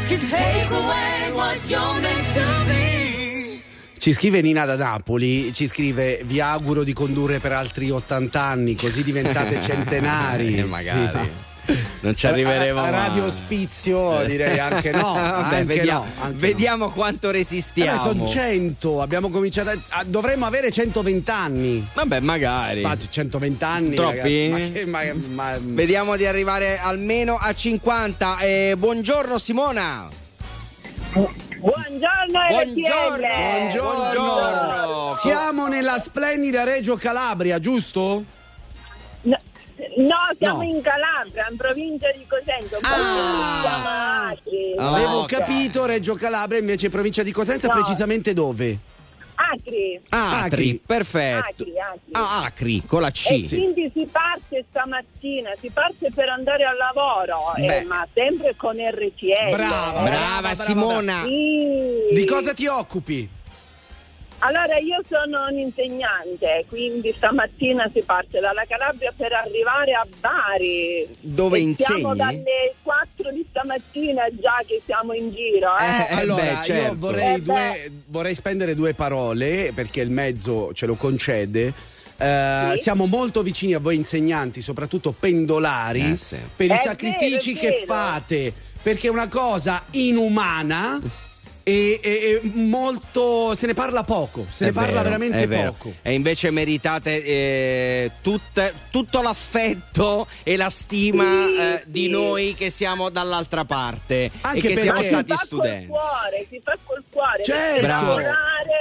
can take away what you're meant to be. Ci scrive Nina da Napoli, ci scrive vi auguro di condurre per altri 80 anni così diventate centenari. Eh, magari. Sì, Non ci arriveremo A, a radio spizio direi anche no. Vabbè, anche vediamo, no, anche vediamo quanto resistiamo. sono 100, abbiamo cominciato a, a- dovremmo avere 120 anni. Vabbè, magari. Ma 120 anni, Troppi? ragazzi, ma che- ma- ma- Vediamo di arrivare almeno a 50. Eh, buongiorno Simona. Buongiorno Buongiorno. RTL. Buongiorno. Siamo nella splendida Reggio Calabria, giusto? No, siamo No. in Calabria, in provincia di Cosenza. un Ah. Acri. Avevo Ok. capito Reggio Calabria invece provincia di Cosenza, No. precisamente dove? Acri. Acri, perfetto. Acri, Acri. Ah, Acri, con la C. E quindi si parte stamattina, si parte per andare al lavoro, eh, ma sempre con RTL. Brava, Brava, Simona. Sì. Di cosa ti occupi? Allora io sono un'insegnante, quindi stamattina si parte dalla Calabria per arrivare a Bari. Dove E insegni? Siamo dalle 4 di stamattina già che siamo in giro. Eh. allora, beh, certo. io vorrei, Eh, due- vorrei spendere due parole perché il mezzo ce lo concede. Eh, Sì. Siamo molto vicini a voi insegnanti, soprattutto pendolari, Eh, sì. per i sacrifici vero, che vero. fate, perché è una cosa inumana e, e- e molto se ne parla poco, se ne È parla vero, veramente è vero. poco. E invece meritate eh, tutte- tutto l'affetto e la stima Sì, eh, sì. di noi che siamo dall'altra parte Anche e che perché- siamo si stati fa col studenti. cuore, si fa col cuore. Certo. Bravo.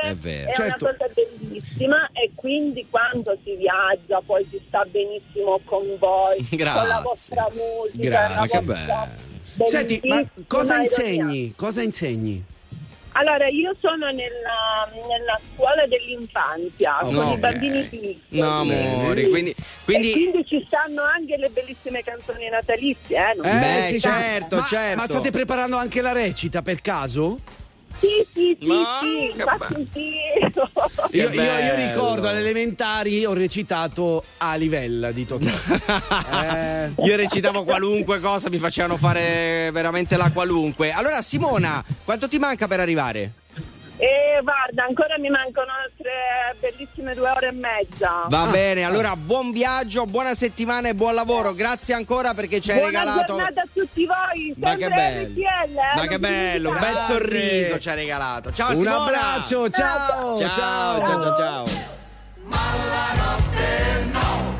È vero. è Certo. una cosa bellissima e quindi quando si viaggia poi si sta benissimo con voi, Grazie. con la vostra musica, Grazie, la vostra Senti, ma cosa insegni? Cosa insegni? Allora, io sono nella, nella scuola dell'infanzia con Ok. i bambini piccoli. No, amore, quindi, quindi- E quindi ci stanno anche le bellissime canzoni natalizie, eh? non Beh, si certo, ma, certo. ma state preparando anche la recita per caso? Sì, sì, sì, Ma sì, sì. Io, io- io ricordo alle elementari ho recitato a livella di Totò. Eh, Io recitavo qualunque cosa, mi facevano fare veramente la qualunque. Allora, Simona, quanto ti manca per arrivare? E guarda, ancora mi mancano altre bellissime due ore e mezza. Va bene, allora buon viaggio, buona settimana e buon lavoro. Grazie ancora perché ci hai Buona regalato. giornata a tutti voi, Ma che sempre bello. RTL, eh, Ma che bello, un bel sorriso ci ha regalato. Ciao un Simona. abbraccio, ciao, Ciao, ciao, ciao, ciao. Io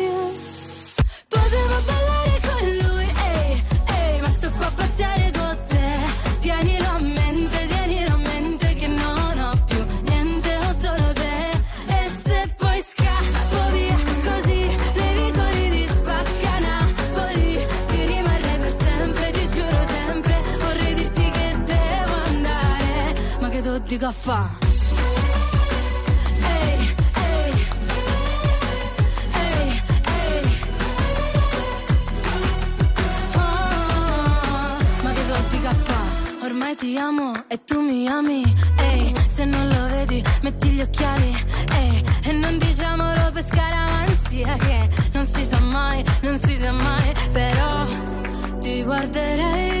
Dico a fa'? Oh, ma che so di caffè? Ormai ti amo e tu mi ami. Ehi, se non lo vedi, metti gli occhiali. Ehi, e non diciamolo per scaramanzia che non si sa mai, non si sa mai. Però ti guarderei.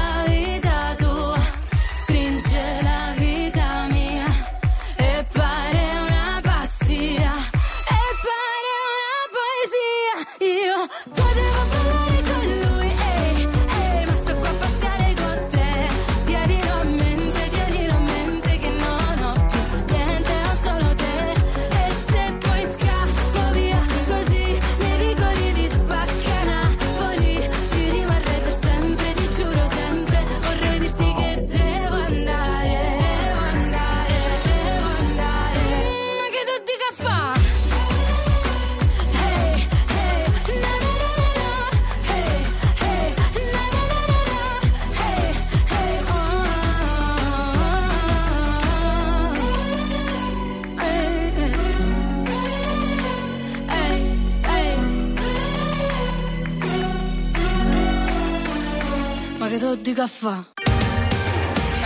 dica fa?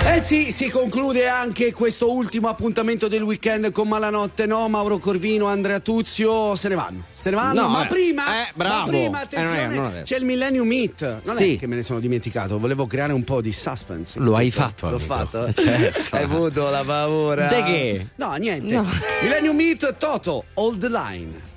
Eh sì, si conclude anche questo ultimo appuntamento del weekend con Malanotte, no? Mauro Corvino, Andrea Tuzio, se ne vanno. Se ne vanno, No, ma eh, prima, eh, bravo. ma prima, Eh, non è- attenzione, non è c'è il Millennium Meet. Non Sì. è che me ne sono dimenticato, volevo creare un po' di suspense. Lo hai fatto, L'ho amico. fatto? Eh, certo. Hai avuto la paura. De che? No, niente. No. Millennium Meet, Toto, the Line.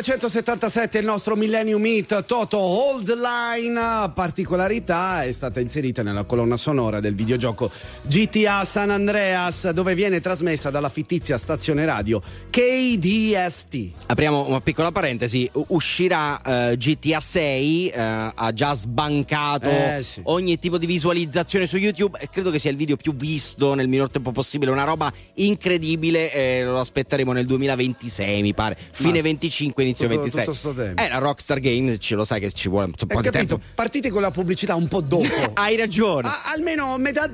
1977 il nostro Millennium Meet Toto the Line. Particolarità è stata inserita nella colonna sonora del videogioco GTA San Andreas, dove viene trasmessa dalla fittizia stazione radio KDST. Apriamo una piccola parentesi, uscirà eh, GTA 6, eh, ha già sbancato Eh, sì. ogni tipo di visualizzazione su YouTube e credo che sia il video più visto nel minor tempo possibile, una roba incredibile, eh, lo aspetteremo nel 2026 mi pare, fine Ma sì. 25, inizio Tutto- 26. tutto sto tempo. Eh, la Rockstar Games ce lo sai che ci vuole un po' di capito? tempo. Partite con la pubblicità un po' dopo. Hai ragione. A- almeno metà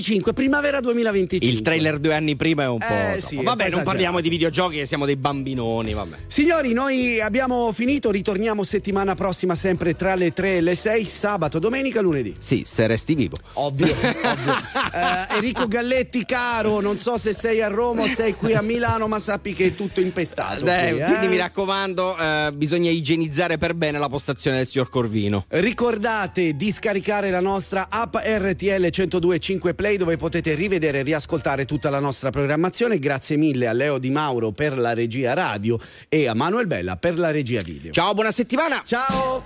2025, primavera 2025. Il trailer due anni prima è un po'. Eh, sì, vabbè, non parliamo di videogiochi, siamo dei bambinoni. Vabbè. Signori, noi abbiamo finito, ritorniamo settimana prossima sempre tra le 3 e le 6, sabato, domenica, lunedì. Sì, se resti vivo. Ovvio, ovvio. Eh, Enrico Galletti, caro, non so se sei a Roma o sei qui a Milano, ma sappi che è tutto impestato. Eh, qui, eh. Quindi mi raccomando, eh, bisogna igienizzare per bene la postazione del signor Corvino. Ricordate di scaricare la nostra app RTL 1025 Play dove potete rivedere e riascoltare tutta la nostra programmazione. Grazie mille a Leo Di Mauro per la regia radio e a Manuel Bella per la regia video. Ciao, buona settimana. Ciao.